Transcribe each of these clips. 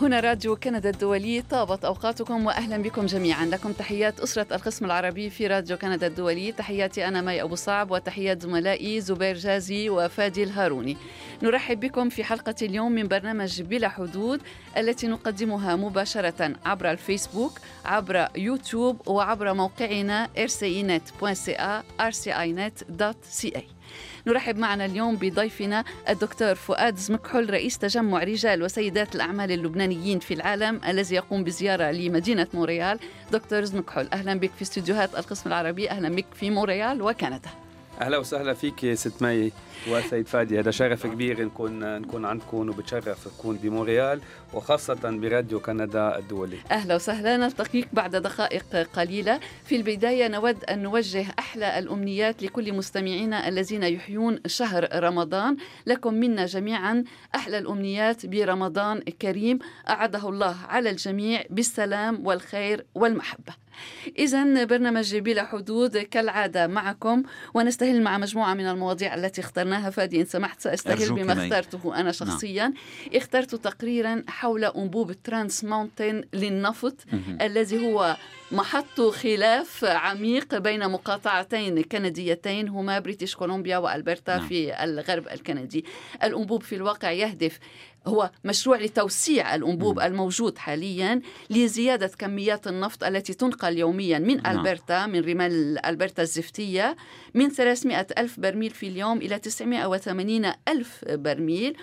هنا راديو كندا الدولي طابت أوقاتكم وأهلا بكم جميعا. لكم تحيات أسرة القسم العربي في راديو كندا الدولي. تحياتي أنا مي أبو صعب وتحيات زملائي زبير جازي وفادي الهاروني نرحب بكم في حلقة اليوم من برنامج بلا حدود التي نقدمها مباشرة عبر الفيسبوك عبر يوتيوب وعبر موقعنا rcinet.ca rcinet.ca نرحب معنا اليوم بضيفنا الدكتور فؤاد زمكحل رئيس تجمع رجال وسيدات الأعمال اللبنانيين في العالم الذي يقوم بزيارة لمدينة مونريال. دكتور زمكحل أهلا بك في استديوهات القسم العربي أهلا بك في مونريال وكندا. أهلا وسهلا فيك ست مي وسيد فادي. هذا شرف كبير نكون نكون عندكم وبتشرف نكون بمونريال وخاصة براديو كندا الدولي. أهلا وسهلا. نلتقيك بعد دقائق قليلة. في البداية نود أن نوجه أحلى الأمنيات لكل مستمعينا الذين يحيون شهر رمضان. لكم منا جميعا أحلى الأمنيات برمضان كريم أعده الله على الجميع بالسلام والخير والمحبة. إذا برنامج بلا حدود كالعادة معكم ونستهل مع مجموعة من المواضيع التي اخترناها فادي إن سمحت سأستهل بما مي. اخترته أنا نعم. شخصيا نعم. اخترت تقريرا حول أنبوب ترانس ماونتن للنفط الذي هو محط خلاف عميق بين مقاطعتين كنديتين هما بريتش كولومبيا وألبرتا نعم. في الغرب الكندي الأنبوب في الواقع يهدف هو مشروع لتوسيع الأنبوب الموجود حاليا لزيادة كميات النفط التي تنقل يوميا من نعم. ألبرتا من رمال ألبرتا الزفتية من 300 ألف برميل في اليوم إلى 980 ألف برميل.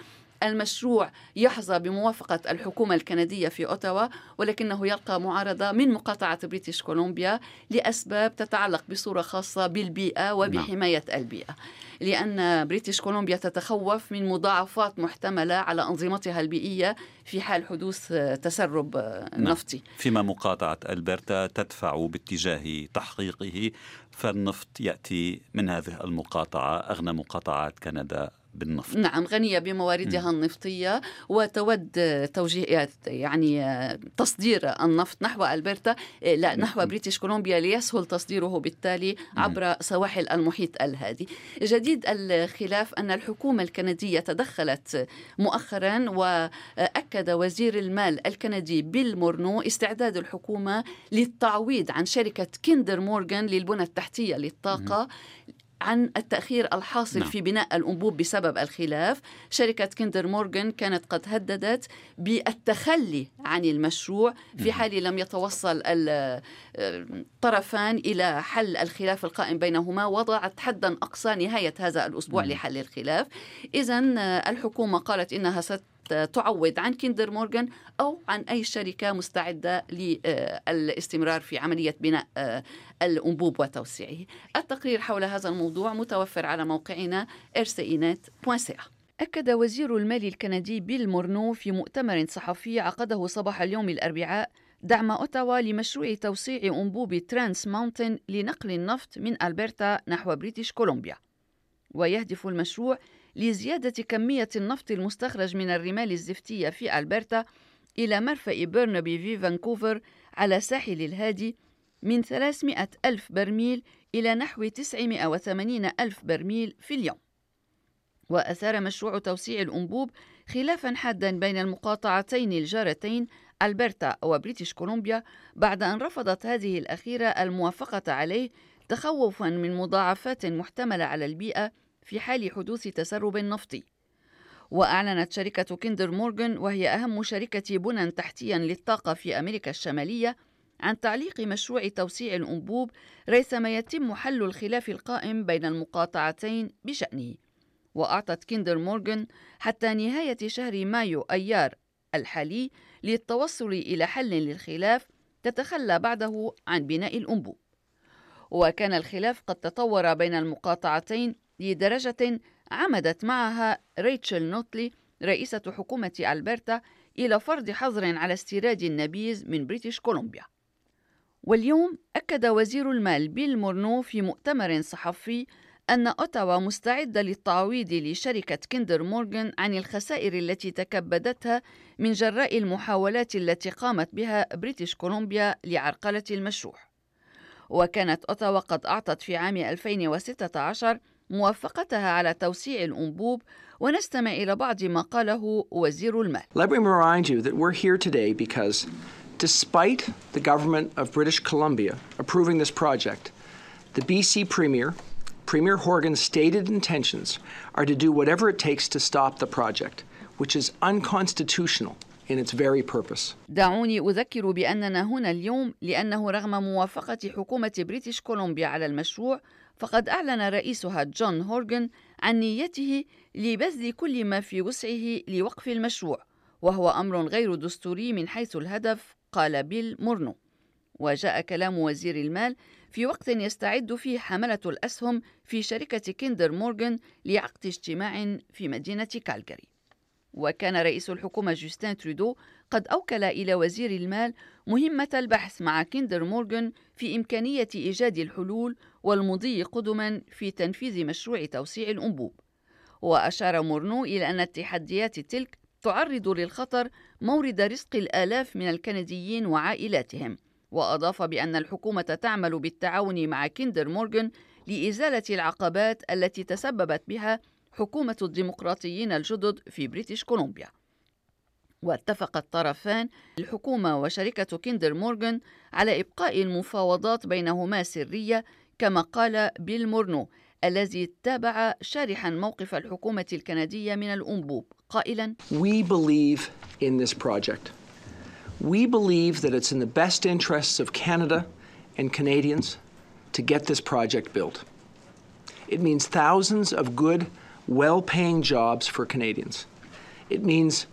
المشروع يحظى بموافقة الحكومة الكندية في أوتاوا ولكنه يلقى معارضة من مقاطعة بريتش كولومبيا لأسباب تتعلق بصورة خاصة بالبيئة وبحماية البيئة. لأن بريتش كولومبيا تتخوف من مضاعفات محتملة على أنظمتها البيئية في حال حدوث تسرب نعم. نفطي فيما مقاطعة ألبرتا تدفع باتجاه تحقيقه فالنفط يأتي من هذه المقاطعة أغنى مقاطعات كندا بالنفط. نعم غنية بمواردها النفطية وتود توجيه يعني تصدير النفط نحو ألبرتا. لا نحو بريتش كولومبيا ليسهل تصديره بالتالي عبر سواحل المحيط الهادي. جديد الخلاف أن الحكومة الكندية تدخلت مؤخرا وأكد وزير المال الكندي بيل مورنو استعداد الحكومة للتعويض عن شركة كيندر مورغان للبنى التحتية للطاقة. عن التأخير الحاصل نعم. في بناء الأنبوب بسبب الخلاف شركة كيندر مورغان كانت قد هددت بالتخلي عن المشروع في نعم. حال لم يتوصل الطرفان إلى حل الخلاف القائم بينهما وضعت حدا أقصى نهاية هذا الأسبوع نعم. لحل الخلاف إذا الحكومة قالت إنها ست تعوض عن كيندر مورغان أو عن أي شركة مستعدة للاستمرار في عملية بناء الأنبوب وتوسيعه. التقرير حول هذا الموضوع متوفر على موقعنا rcinet.ca أكد وزير المال الكندي بيل مورنو في مؤتمر صحفي عقده صباح اليوم الأربعاء دعم أوتاوا لمشروع توسيع أنبوب ترانس ماونتن لنقل النفط من ألبرتا نحو بريتش كولومبيا. ويهدف المشروع لزيادة كمية النفط المستخرج من الرمال الزفتية في ألبرتا إلى مرفأ بيرنبي في فانكوفر على ساحل الهادي من 300 ألف برميل إلى نحو 980 ألف برميل في اليوم. وأثار مشروع توسيع الأنبوب خلافا حادا بين المقاطعتين الجارتين ألبرتا وبريتش كولومبيا بعد أن رفضت هذه الأخيرة الموافقة عليه تخوفا من مضاعفات محتملة على البيئة في حال حدوث تسرب نفطي. وأعلنت شركة كيندر مورغان وهي أهم شركة بنى تحتية للطاقة في أمريكا الشمالية عن تعليق مشروع توسيع الأنبوب ريثما يتم حل الخلاف القائم بين المقاطعتين بشأنه. وأعطت كيندر مورغان حتى نهاية شهر مايو أيار الحالي للتوصل إلى حل للخلاف تتخلى بعده عن بناء الأنبوب. وكان الخلاف قد تطور بين المقاطعتين لدرجة عمدت معها ريتشل نوتلي رئيسة حكومة ألبرتا إلى فرض حظر على استيراد النبيذ من بريتش كولومبيا. واليوم أكد وزير المال بيل مورنو في مؤتمر صحفي أن أوتاوا مستعدة للتعويض لشركة كيندر مورغان عن الخسائر التي تكبدتها من جراء المحاولات التي قامت بها بريتش كولومبيا لعرقلة المشروع وكانت أوتاوا قد أعطت في عام 2016 موافقتها على توسيع الأنبوب ونستمع إلى بعض ما قاله وزير المال. Let me remind you that we're here today because despite the government of British Columbia approving this project, the BC Premier, Premier Horgan's stated intentions are to do whatever it takes to stop the project, which is unconstitutional in its very purpose. دعوني أذكر بأننا هنا اليوم لأنه رغم موافقة حكومة بريتش كولومبيا على المشروع فقد أعلن رئيسها جون هورغن عن نيته لبذل كل ما في وسعه لوقف المشروع وهو أمر غير دستوري من حيث الهدف قال بيل مورنو. وجاء كلام وزير المال في وقت يستعد فيه حملة الأسهم في شركة كيندر مورغان لعقد اجتماع في مدينة كالجاري. وكان رئيس الحكومة جوستين ترودو قد أوكل إلى وزير المال مهمة البحث مع كيندر مورغان في إمكانية إيجاد الحلول والمضي قدما في تنفيذ مشروع توسيع الأنبوب. وأشار مورنو إلى أن التحديات تلك تعرض للخطر مورد رزق الآلاف من الكنديين وعائلاتهم. وأضاف بأن الحكومة تعمل بالتعاون مع كيندر مورغان لإزالة العقبات التي تسببت بها حكومة الديمقراطيين الجدد في بريتش كولومبيا. واتفق الطرفان الحكومة وشركة كيندر مورغان على إبقاء المفاوضات بينهما سرية كما قال بيل مورنو الذي تابع شارحا موقف الحكومة الكندية من الأنبوب قائلا We believe in this project. We believe that it's in the best interests of Canada and Canadians to get this project built. It means thousands of good, well paying jobs for Canadians. It means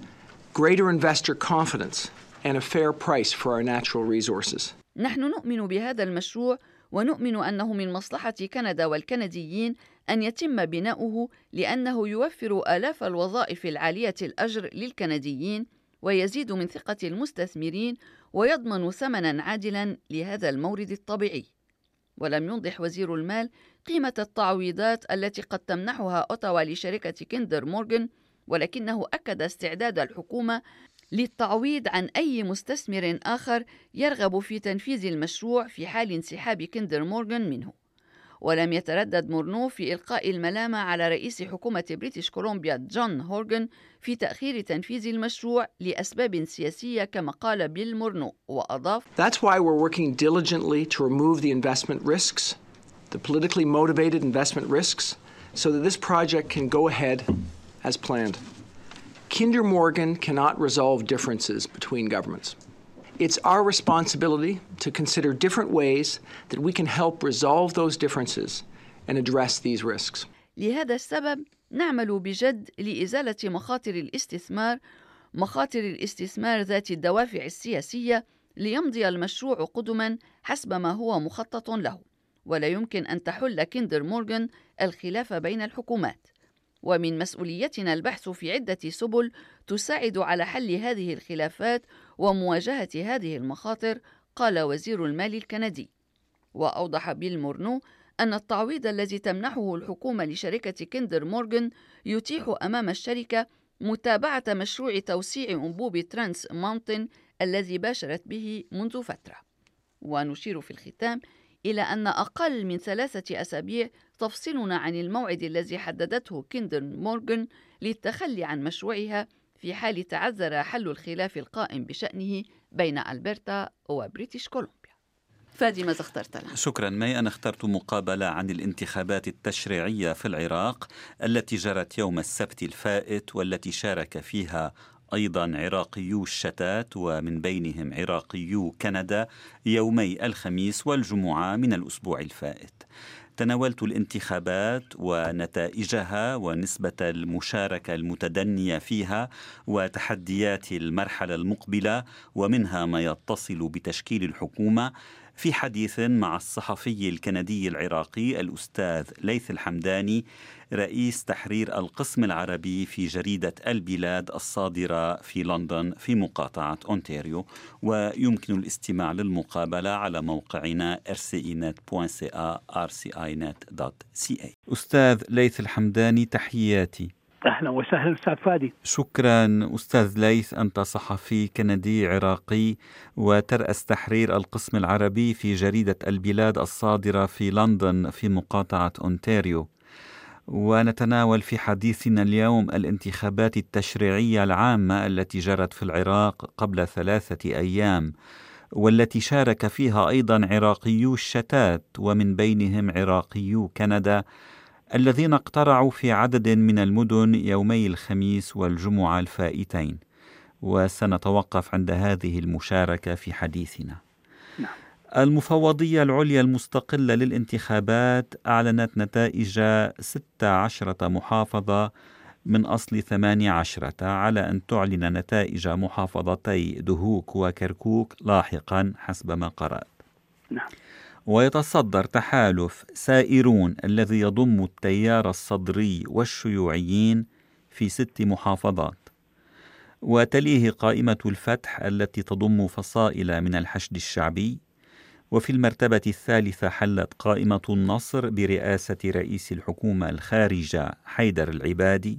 greater investor confidence and a fair price for our natural resources. نحن نؤمن بهذا المشروع ونؤمن أنه من مصلحة كندا والكنديين أن يتم بناؤه لأنه يوفر آلاف الوظائف العالية الأجر للكنديين ويزيد من ثقة المستثمرين ويضمن ثمنا عادلا لهذا المورد الطبيعي. ولم يوضح وزير المال قيمة التعويضات التي قد تمنحها أوتاوا لشركة كيندر مورغان ولكنه أكد استعداد الحكومة للتعويض عن أي مستثمر آخر يرغب في تنفيذ المشروع في حال انسحاب كيندر مورغان منه. ولم يتردد مورنو في إلقاء الملامة على رئيس حكومة بريتش كولومبيا جون هورغن في تأخير تنفيذ المشروع لأسباب سياسية كما قال بيل مورنو وأضاف That's why we're working diligently to remove the investment risks, the politically motivated investment risks, so that this project can go ahead as planned. Kinder Morgan cannot resolve differences between governments. It's our responsibility to consider different ways that we can help resolve those differences and address these risks. لهذا السبب نعمل بجد لإزالة مخاطر الاستثمار مخاطر الاستثمار ذات الدوافع السياسية ليمضي المشروع قدما حسب ما هو مخطط له ولا يمكن أن تحل كيندر مورغان الخلاف بين الحكومات ومن مسؤوليتنا البحث في عدة سبل تساعد على حل هذه الخلافات ومواجهة هذه المخاطر قال وزير المال الكندي. وأوضح بيل مورنو أن التعويض الذي تمنحه الحكومة لشركة كيندر مورغان يتيح أمام الشركة متابعة مشروع توسيع أنبوب ترانس ماونتن الذي باشرت به منذ فترة. ونشير في الختام إلى أن أقل من ثلاثة أسابيع تفصلنا عن الموعد الذي حددته كيندر مورغان للتخلي عن مشروعها في حال تعذر حل الخلاف القائم بشأنه بين ألبرتا وبريتش كولومبيا فادي ماذا اخترت لنا؟ شكرا مي أنا اخترت مقابلة عن الانتخابات التشريعية في العراق التي جرت يوم السبت الفائت والتي شارك فيها أيضا عراقيو الشتات ومن بينهم عراقيو كندا يومي الخميس والجمعة من الأسبوع الفائت تناولت الانتخابات ونتائجها ونسبة المشاركة المتدنية فيها وتحديات المرحلة المقبلة ومنها ما يتصل بتشكيل الحكومة في حديث مع الصحفي الكندي العراقي الأستاذ ليث الحمداني رئيس تحرير القسم العربي في جريدة البلاد الصادرة في لندن في مقاطعة أونتاريو. ويمكن الاستماع للمقابلة على موقعنا rcinet.ca rcinet.ca أستاذ ليث الحمداني تحياتي. أهلا وسهلا أستاذ فادي. شكرا أستاذ ليث أنت صحفي كندي عراقي وترأس تحرير القسم العربي في جريدة البلاد الصادرة في لندن في مقاطعة أونتاريو. ونتناول في حديثنا اليوم الانتخابات التشريعية العامة التي جرت في العراق قبل ثلاثة أيام والتي شارك فيها أيضا عراقيو الشتات ومن بينهم عراقيو كندا الذين اقترعوا في عدد من المدن يومي الخميس والجمعة الفائتين وسنتوقف عند هذه المشاركة في حديثنا نعم. المفوضية العليا المستقلة للانتخابات أعلنت نتائج 16 محافظة من أصل 18 على أن تعلن نتائج محافظتي دهوك وكركوك لاحقا حسب ما قرأت نعم. ويتصدر تحالف سائرون الذي يضم التيار الصدري والشيوعيين في ست محافظات. وتليه قائمة الفتح التي تضم فصائل من الحشد الشعبي. وفي المرتبة الثالثة حلت قائمة النصر برئاسة رئيس الحكومة الخارجة حيدر العبادي.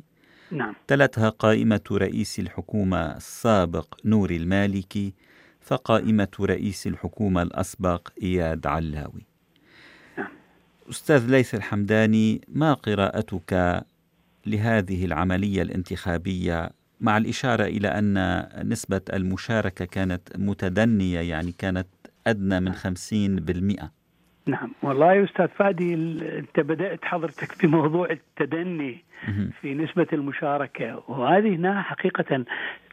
نعم. تلتها قائمة رئيس الحكومة السابق نور المالكي. فقائمة رئيس الحكومة الأسبق إياد علاوي. نعم. أستاذ ليث الحمداني ما قراءتك لهذه العملية الانتخابية مع الإشارة إلى أن نسبة المشاركة كانت متدنية يعني كانت أدنى من 50% نعم. والله يا أستاذ فادي أنت بدأت حضرتك في موضوع التدني في نسبة المشاركة وهذه هنا حقيقة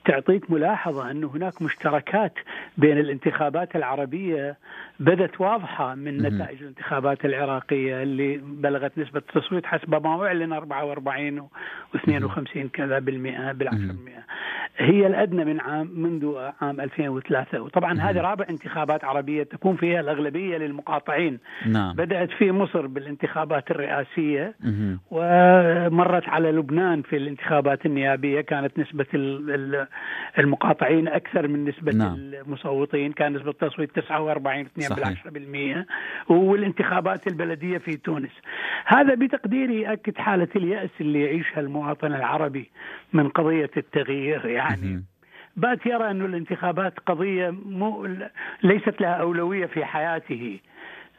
تعطيك ملاحظة أن هناك مشتركات بين الانتخابات العربية بدت واضحة من نتائج الانتخابات العراقية اللي بلغت نسبة التصويت حسب ما أعلن 44 و52 كذا بالمئة بالعشر مئة هي الأدنى من عام منذ عام 2003 وطبعا هذه رابع انتخابات عربية تكون فيها الأغلبية للمقاطعين. نعم. بدأت في مصر بالانتخابات الرئاسية. ومرت على لبنان في الانتخابات النيابية كانت نسبة المقاطعين أكثر من نسبة نعم. المصوتين كان نسبة التصويت 49 2.2% والانتخابات البلدية في تونس. هذا بتقديري يؤكد حالة اليأس اللي يعيشها المواطن العربي من قضية التغيير يعني. بات يرى أن الانتخابات قضية مو ليست لها أولوية في حياته.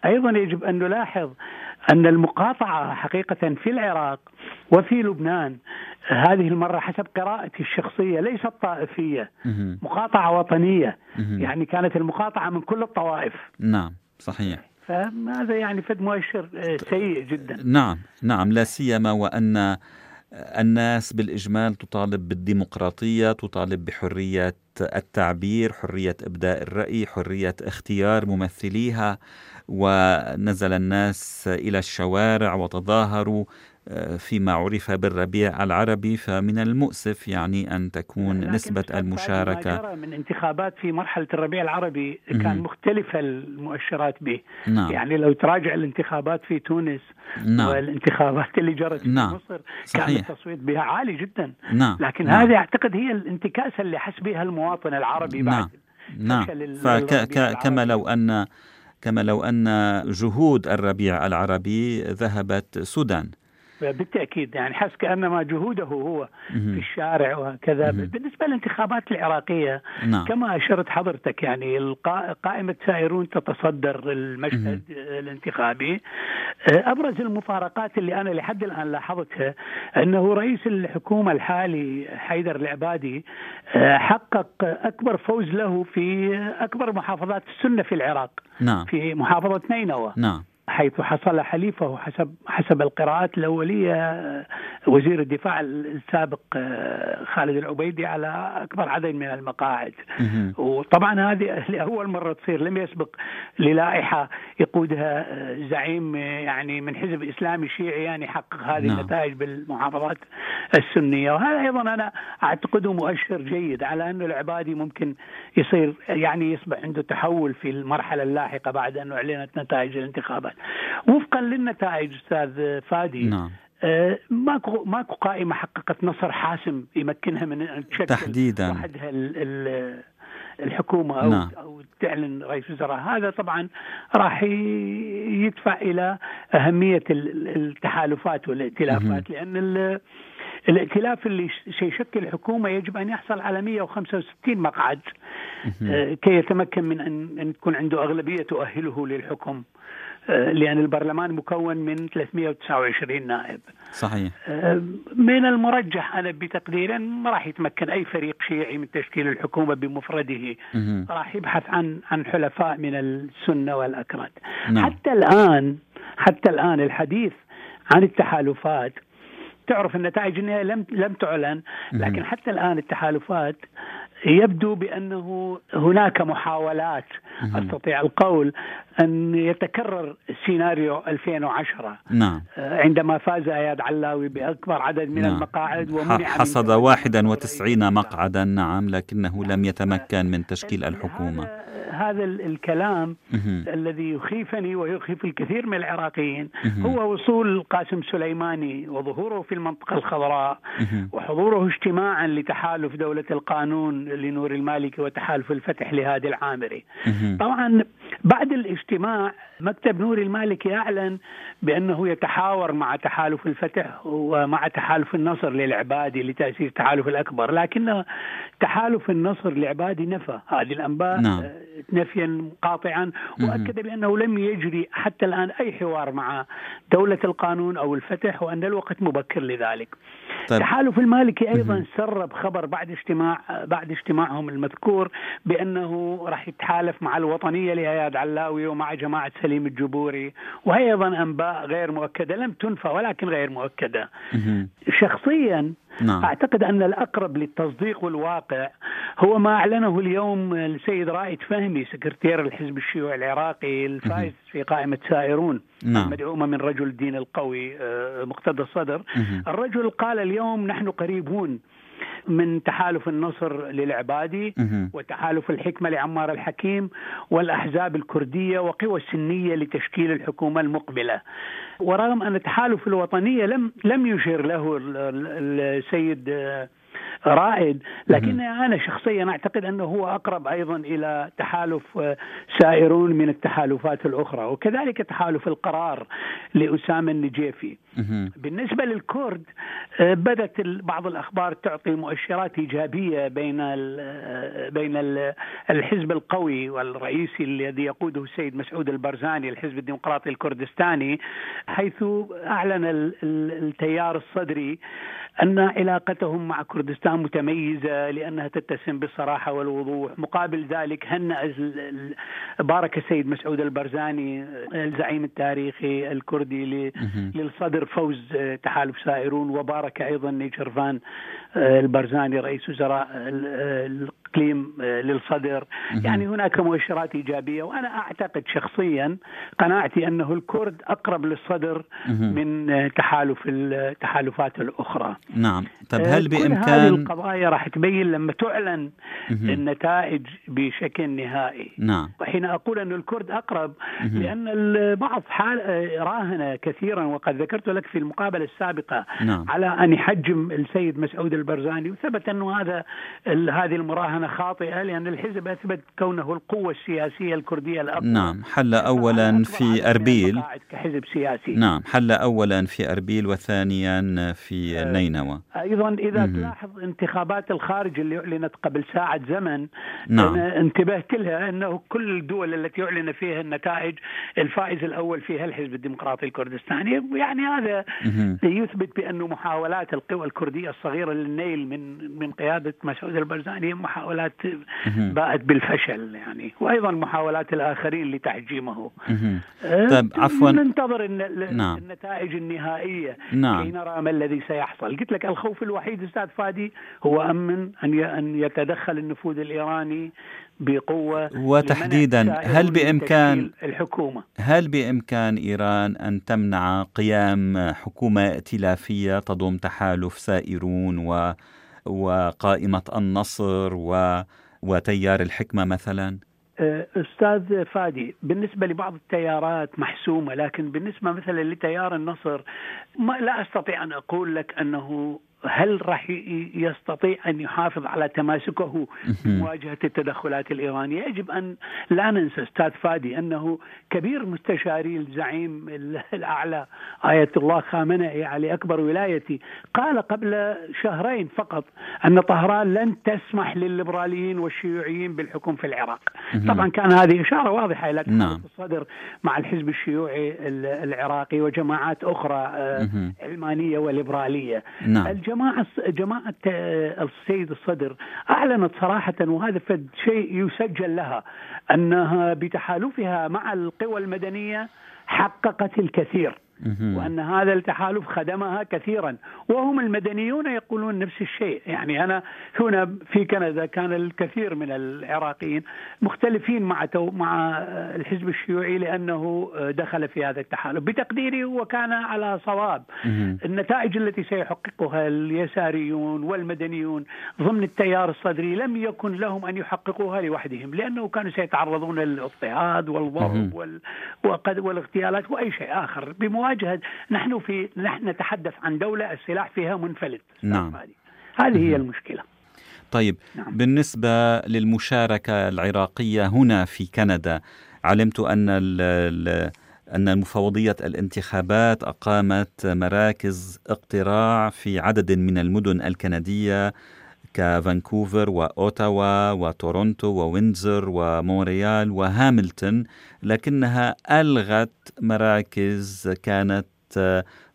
أيضا يجب أن نلاحظ أن المقاطعة حقيقة في العراق وفي لبنان هذه المرة حسب قراءتي الشخصية ليست طائفية مقاطعة وطنية. يعني كانت المقاطعة من كل الطوائف. نعم صحيح. فهذا يعني فد مؤشر آه، سيء جدا. نعم نعم لا سيما وأن الناس بالإجمال تطالب بالديمقراطية تطالب بحرية التعبير حرية إبداء الرأي حرية اختيار ممثليها ونزل الناس إلى الشوارع وتظاهروا فيما عرف بالربيع العربي فمن المؤسف يعني أن تكون نسبة المشاركة ما من انتخابات في مرحلة الربيع العربي كان م- مختلفة المؤشرات به نعم. يعني لو تراجع الانتخابات في تونس نعم. والانتخابات اللي جرت في نعم. مصر صحيح. كان التصويت بها عالي جدا نعم. لكن نعم. هذه أعتقد هي الانتكاسة اللي حس بها المواطن العربي نعم. بعد نعم فكما لو أن كما لو أن جهود الربيع العربي ذهبت سدى بالتأكيد يعني حس كأنما جهوده هو في الشارع وكذا بالنسبة للانتخابات العراقية نعم. كما أشرت حضرتك يعني قائمة سائرون تتصدر المشهد الانتخابي. أبرز المفارقات اللي أنا لحد الآن لاحظتها أنه رئيس الحكومة الحالي حيدر العبادي حقق أكبر فوز له في أكبر محافظات السنة في العراق نعم. في محافظة نينوى. نعم. حيث حصل حليفه حسب حسب القراءات الأولية وزير الدفاع السابق آه، خالد العبيدي على أكبر عدد من المقاعد. وطبعا هذه لأول مرة تصير لم يسبق للائحة يقودها آه، زعيم آه، يعني من حزب إسلامي شيعي يعني يحقق هذه نعم. النتائج بالمحافظات السنية. وهذا أيضا أنا أعتقده مؤشر جيد على انه العبادي ممكن يصير يعني يصبح عنده تحول في المرحلة اللاحقة بعد أن أعلنت نتائج الانتخابات. وفقا للنتائج أستاذ فادي. نعم. آه ماكو ماكو قائمة حققت نصر حاسم يمكنها من أن تشكل تحديدا. وحدها الحكومة أو نعم. أو تعلن رئيس وزراء هذا طبعا راح يدفع إلى أهمية التحالفات والائتلافات لأن الائتلاف اللي سيشكل حكومة يجب أن يحصل على 165 مقعد. آه، كي يتمكن من أن تكون عنده أغلبية تؤهله للحكم. لأن البرلمان مكون من 329 نائب. صحيح. آه، من المرجح أنا بتقديري ما راح يتمكن أي فريق شيعي من تشكيل الحكومة بمفرده. مهم. راح يبحث عن عن حلفاء من السنة والأكراد. نعم. حتى الآن حتى الآن الحديث عن التحالفات تعرف النتائج لم لم تعلن لكن حتى الآن التحالفات يبدو بأنه هناك محاولات. أستطيع القول أن يتكرر سيناريو 2010 نعم. عندما فاز أياد علاوي بأكبر عدد من نعم. المقاعد ومنع من حصد تولي 91 مقعدا. نعم لكنه لم يتمكن من تشكيل الحكومة. هذا هذا ال- الكلام. الذي يخيفني ويخيف الكثير من العراقيين. هو وصول قاسم سليماني وظهوره في المنطقة الخضراء. وحضوره اجتماعا لتحالف دولة القانون لنور المالكي وتحالف الفتح لهادي العامري. طبعا بعد الاجتماع مكتب نور المالكي اعلن بأنه يتحاور مع تحالف الفتح ومع تحالف النصر للعبادي لتأسيس التحالف الأكبر لكن تحالف النصر لعبادي نفى هذه الأنباء نعم. نفيا قاطعا وأكد بأنه لم يجري حتى الآن أي حوار مع دولة القانون أو الفتح وأن الوقت مبكر لذلك. طيب. تحالف المالكي أيضا سرب خبر بعد اجتماع بعد اجتماعهم المذكور بأنه راح يتحالف مع الوطنية لاياد علاوي ومع جماعة سليم الجبوري وهي أيضا أنباء غير مؤكدة لم تنفى ولكن غير مؤكدة. مهم. شخصيا نعم أعتقد أن الأقرب للتصديق والواقع هو ما أعلنه اليوم السيد رائد فهمي سكرتير الحزب الشيوعي العراقي الفائز في قائمة سائرون نعم. المدعومه من رجل الدين القوي آه، مقتدى الصدر. الرجل قال اليوم نحن قريبون من تحالف النصر للعبادي. وتحالف الحكمة لعمار الحكيم والأحزاب الكردية وقوى السنية لتشكيل الحكومة المقبلة ورغم أن تحالف الوطنية لم لم يشير له ال- ال- السيد آه، رائد لكن أنا شخصيا أعتقد أنه هو أقرب أيضا إلى تحالف آه، سائرون من التحالفات الأخرى وكذلك تحالف القرار لأسامة النجيفي. بالنسبة للكرد آه، بدت ال- بعض الأخبار تعطي مؤشرات إيجابية بين آه، بين ال- الحزب القوي والرئيسي الذي يقوده السيد مسعود البرزاني الحزب الديمقراطي الكردستاني حيث أعلن ال- ال- التيار الصدري أن علاقتهم مع كردستان متميزة لأنها تتسم بالصراحة والوضوح مقابل ذلك هنأ بارك السيد مسعود البرزاني الزعيم التاريخي الكردي. للصدر فوز آه، تحالف سائرون وبارك أيضا نيجرفان آه، البرزاني رئيس وزراء ال- آه، للصدر. يعني هناك مؤشرات إيجابية وأنا أعتقد شخصيا قناعتي أنه الكرد أقرب للصدر. من آه، تحالف التحالفات الأخرى نعم طيب آه، هل كل هذه القضايا راح تبين لما تعلن. النتائج بشكل نهائي نعم وحين أقول أن الكرد أقرب. لأن البعض حال راهن كثيرا وقد ذكرت لك في المقابلة السابقة نعم. على أن يحجم السيد مسعود البرزاني وثبت انه هذا هذه المراهنة خاطئة لأن الحزب أثبت كونه القوة السياسية الكردية الأقوى نعم حل أولا في أربيل كحزب سياسي نعم حل أولا في أربيل وثانيا في نينوى أيضا إذا مهم. تلاحظ انتخابات الخارج اللي أعلنت قبل ساعة زمن نعم. أنا انتبهت لها أنه كل الدول التي أعلن فيها النتائج الفائز الأول فيها الحزب الديمقراطي الكردستاني يعني هذا مهم. يثبت بانه محاولات القوى الكردية الصغيرة للنيل من من قيادة مسعود البرزاني محاولات. باءت بالفشل يعني وأيضا محاولات الآخرين لتحجيمه. أه، طيب، عفواً. ننتظر نعم. النتائج النهائية نعم. كي نرى ما الذي سيحصل قلت لك الخوف الوحيد أستاذ فادي هو أمن أن أن يتدخل النفوذ الإيراني بقوة وتحديداً، هل تشكيل الحكومة هل بإمكان إيران أن تمنع قيام حكومة ائتلافية تضم تحالف سائرون و وقائمة النصر و وتيار الحكمة مثلا؟ أه، أستاذ فادي بالنسبة لبعض التيارات محسومة لكن بالنسبة مثلا لتيار النصر ما لا أستطيع أن أقول لك أنه هل راح يستطيع أن يحافظ على تماسكه في مواجهة التدخلات الإيرانية؟ يجب أن لا ننسى أستاذ فادي أنه كبير مستشاري الزعيم الأعلى آية الله خامنئي علي أكبر ولايتي قال قبل شهرين فقط أن طهران لن تسمح للليبراليين والشيوعيين بالحكم في العراق. طبعا كان هذه إشارة واضحة إلى نعم. الصدر مع الحزب الشيوعي العراقي وجماعات أخرى آه، علمانية وليبرالية. نعم. الجماعه جماعة آه، السيد الصدر أعلنت صراحة وهذا فد شيء يسجل لها أنها بتحالفها مع القوى المدنية حققت الكثير. وأن هذا التحالف خدمها كثيرا. وهم المدنيون يقولون نفس الشيء. يعني أنا هنا في كندا كان الكثير من العراقيين مختلفين مع مع الحزب الشيوعي لأنه دخل في هذا التحالف. بتقديري وكان على صواب. النتائج التي سيحققها اليساريون والمدنيون ضمن التيار الصدري لم يكن لهم أن يحققوها لوحدهم لأنه كانوا سيتعرضون للاضطهاد والضرب والاغتيالات وأي شيء آخر. بمواجهة مواجهه نحن في نحن نتحدث عن دولة السلاح فيها منفلت. نعم. هذه هي المشكلة. طيب نعم. بالنسبة للمشاركة العراقية هنا في كندا علمت أن أن مفوضية الانتخابات أقامت مراكز اقتراع في عدد من المدن الكندية كفانكوفر وأوتاوا وتورونتو ووينزر ومونريال وهاملتون لكنها ألغت مراكز كانت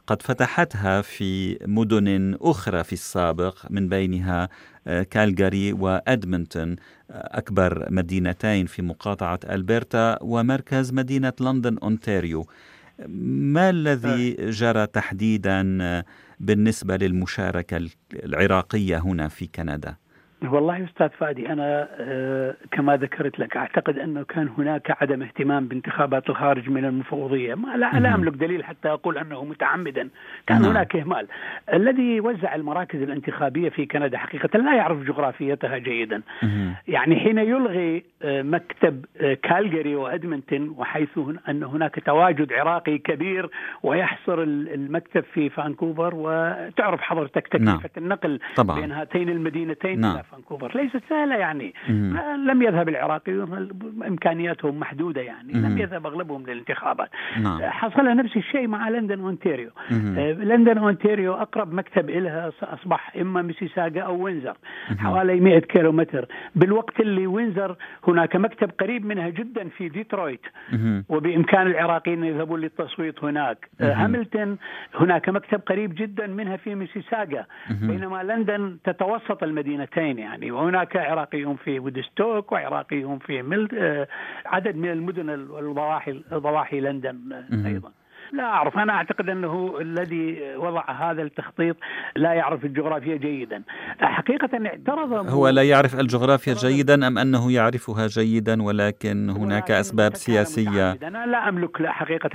قد فتحتها في مدن أخرى في السابق من بينها كالجاري وأدمنتون أكبر مدينتين في مقاطعة ألبرتا ومركز مدينة لندن أونتاريو. ما الذي جرى تحديدا بالنسبة للمشاركة العراقية هنا في كندا؟ والله أستاذ فادي أنا آه، كما ذكرت لك أعتقد أنه كان هناك عدم اهتمام بانتخابات الخارج من المفوضية ما لا, لا أملك دليل حتى أقول أنه متعمدا كان نعم. هناك إهمال الذي وزع المراكز الانتخابية في كندا حقيقة لا يعرف جغرافيتها جيدا يعني حين يلغي آه، مكتب آه، كالجري وإدمنتون وحيث أن هناك تواجد عراقي كبير ويحصر المكتب في فانكوفر وتعرف حضرتك تكلفة نعم. النقل طبعا. بين هاتين المدينتين نعم. فانكوفر. ليست سهلة يعني. لم يذهب العراقيون إمكانياتهم محدودة يعني. لم يذهب أغلبهم للانتخابات. نعم. حصل نفس الشيء مع لندن اونتاريو آه، لندن اونتاريو أقرب مكتب لها أصبح إما ميسيساغا أو ويندزور حوالي 100 كيلو متر بالوقت اللي ويندزور هناك مكتب قريب منها جدا في ديترويت. وبإمكان العراقيين يذهبون للتصويت هناك. هاملتون هناك مكتب قريب جدا منها في ميسيساغا. بينما لندن تتوسط المدينتين. يعني. وهناك عراقيون في وودستوك وعراقيون في مل... آه، عدد من المدن الضواحي ضواحي لندن أيضا. لا أعرف أنا أعتقد أنه الذي وضع هذا التخطيط لا يعرف الجغرافيا جيدا. حقيقة اعترض هو لا يعرف الجغرافيا جيدا أم أنه يعرفها جيدا ولكن هناك أسباب سياسية. أنا لا أملك لا حقيقة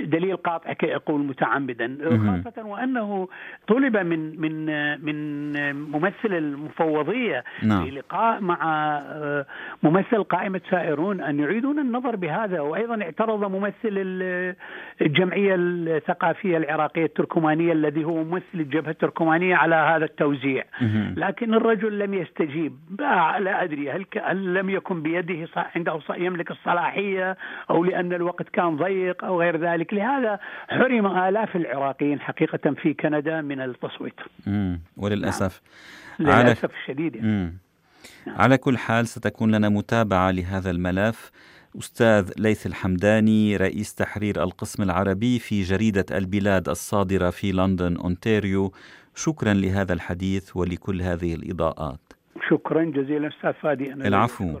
دليل قاطع كي أقول متعمدا. خاصة وأنه طلب من من من ممثل المفوضية نعم. في لقاء مع آه، ممثل قائمة سائرون أن يعيدون النظر بهذا وأيضا اعترض ممثل الجمعية الثقافية العراقية التركمانية الذي هو ممثل الجبهة التركمانية على هذا التوزيع. لكن الرجل لم يستجيب. لا أدري هل هل لم يكن بيده عنده يملك الصلاحية أو لأن الوقت كان ضيق أو غير ذلك. ذلك. لهذا حرم آلاف العراقيين حقيقة في كندا من التصويت. مم. وللأسف. نعم. للأسف على... الشديد يعني. نعم. على كل حال ستكون لنا متابعة لهذا الملف. أستاذ ليث الحمداني رئيس تحرير القسم العربي في جريدة البلاد الصادرة في لندن أونتاريو. شكرا لهذا الحديث ولكل هذه الإضاءات. شكرا جزيلا أستاذ فادي. أنا العفو.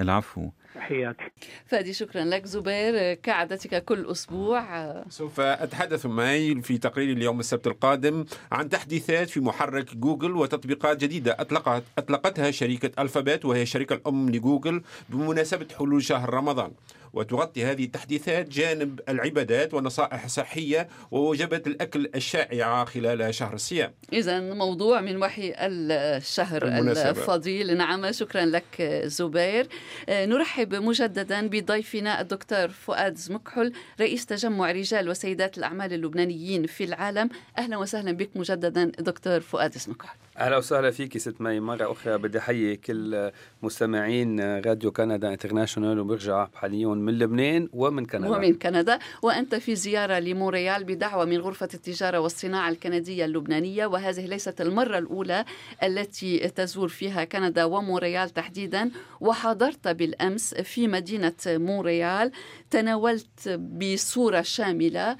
العفو. تحياتي. فادي شكرا لك. زبير كعادتك كل أسبوع. سوف أتحدث معي في تقرير اليوم السبت القادم عن تحديثات في محرك جوجل وتطبيقات جديدة أطلقت أطلقتها شركة ألفابت وهي الشركة الأم لجوجل بمناسبة حلول شهر رمضان. وتغطي هذه التحديثات جانب العبادات والنصائح الصحية ووجبات الأكل الشائعة خلال شهر الصيام. إذا موضوع من وحي الشهر المناسبة. الفضيل. نعم شكرا لك زبير. آه، نرحب مجددا بضيفنا الدكتور فؤاد زمكحل رئيس تجمع رجال وسيدات الأعمال اللبنانيين في العالم. أهلا وسهلا بك مجددا دكتور فؤاد زمكحل أهلا وسهلا فيك ست مي. مرة أخرى بدي أحيي كل مستمعين راديو كندا انترناشونال وبالجاليات من لبنان ومن كندا. ومن كندا. وأنت في زيارة لمونريال بدعوة من غرفة التجارة والصناعة الكندية اللبنانية. وهذه ليست المرة الأولى التي تزور فيها كندا ومونريال تحديدا. وحضرت بالأمس في مدينة مونريال. تناولت بصورة شاملة.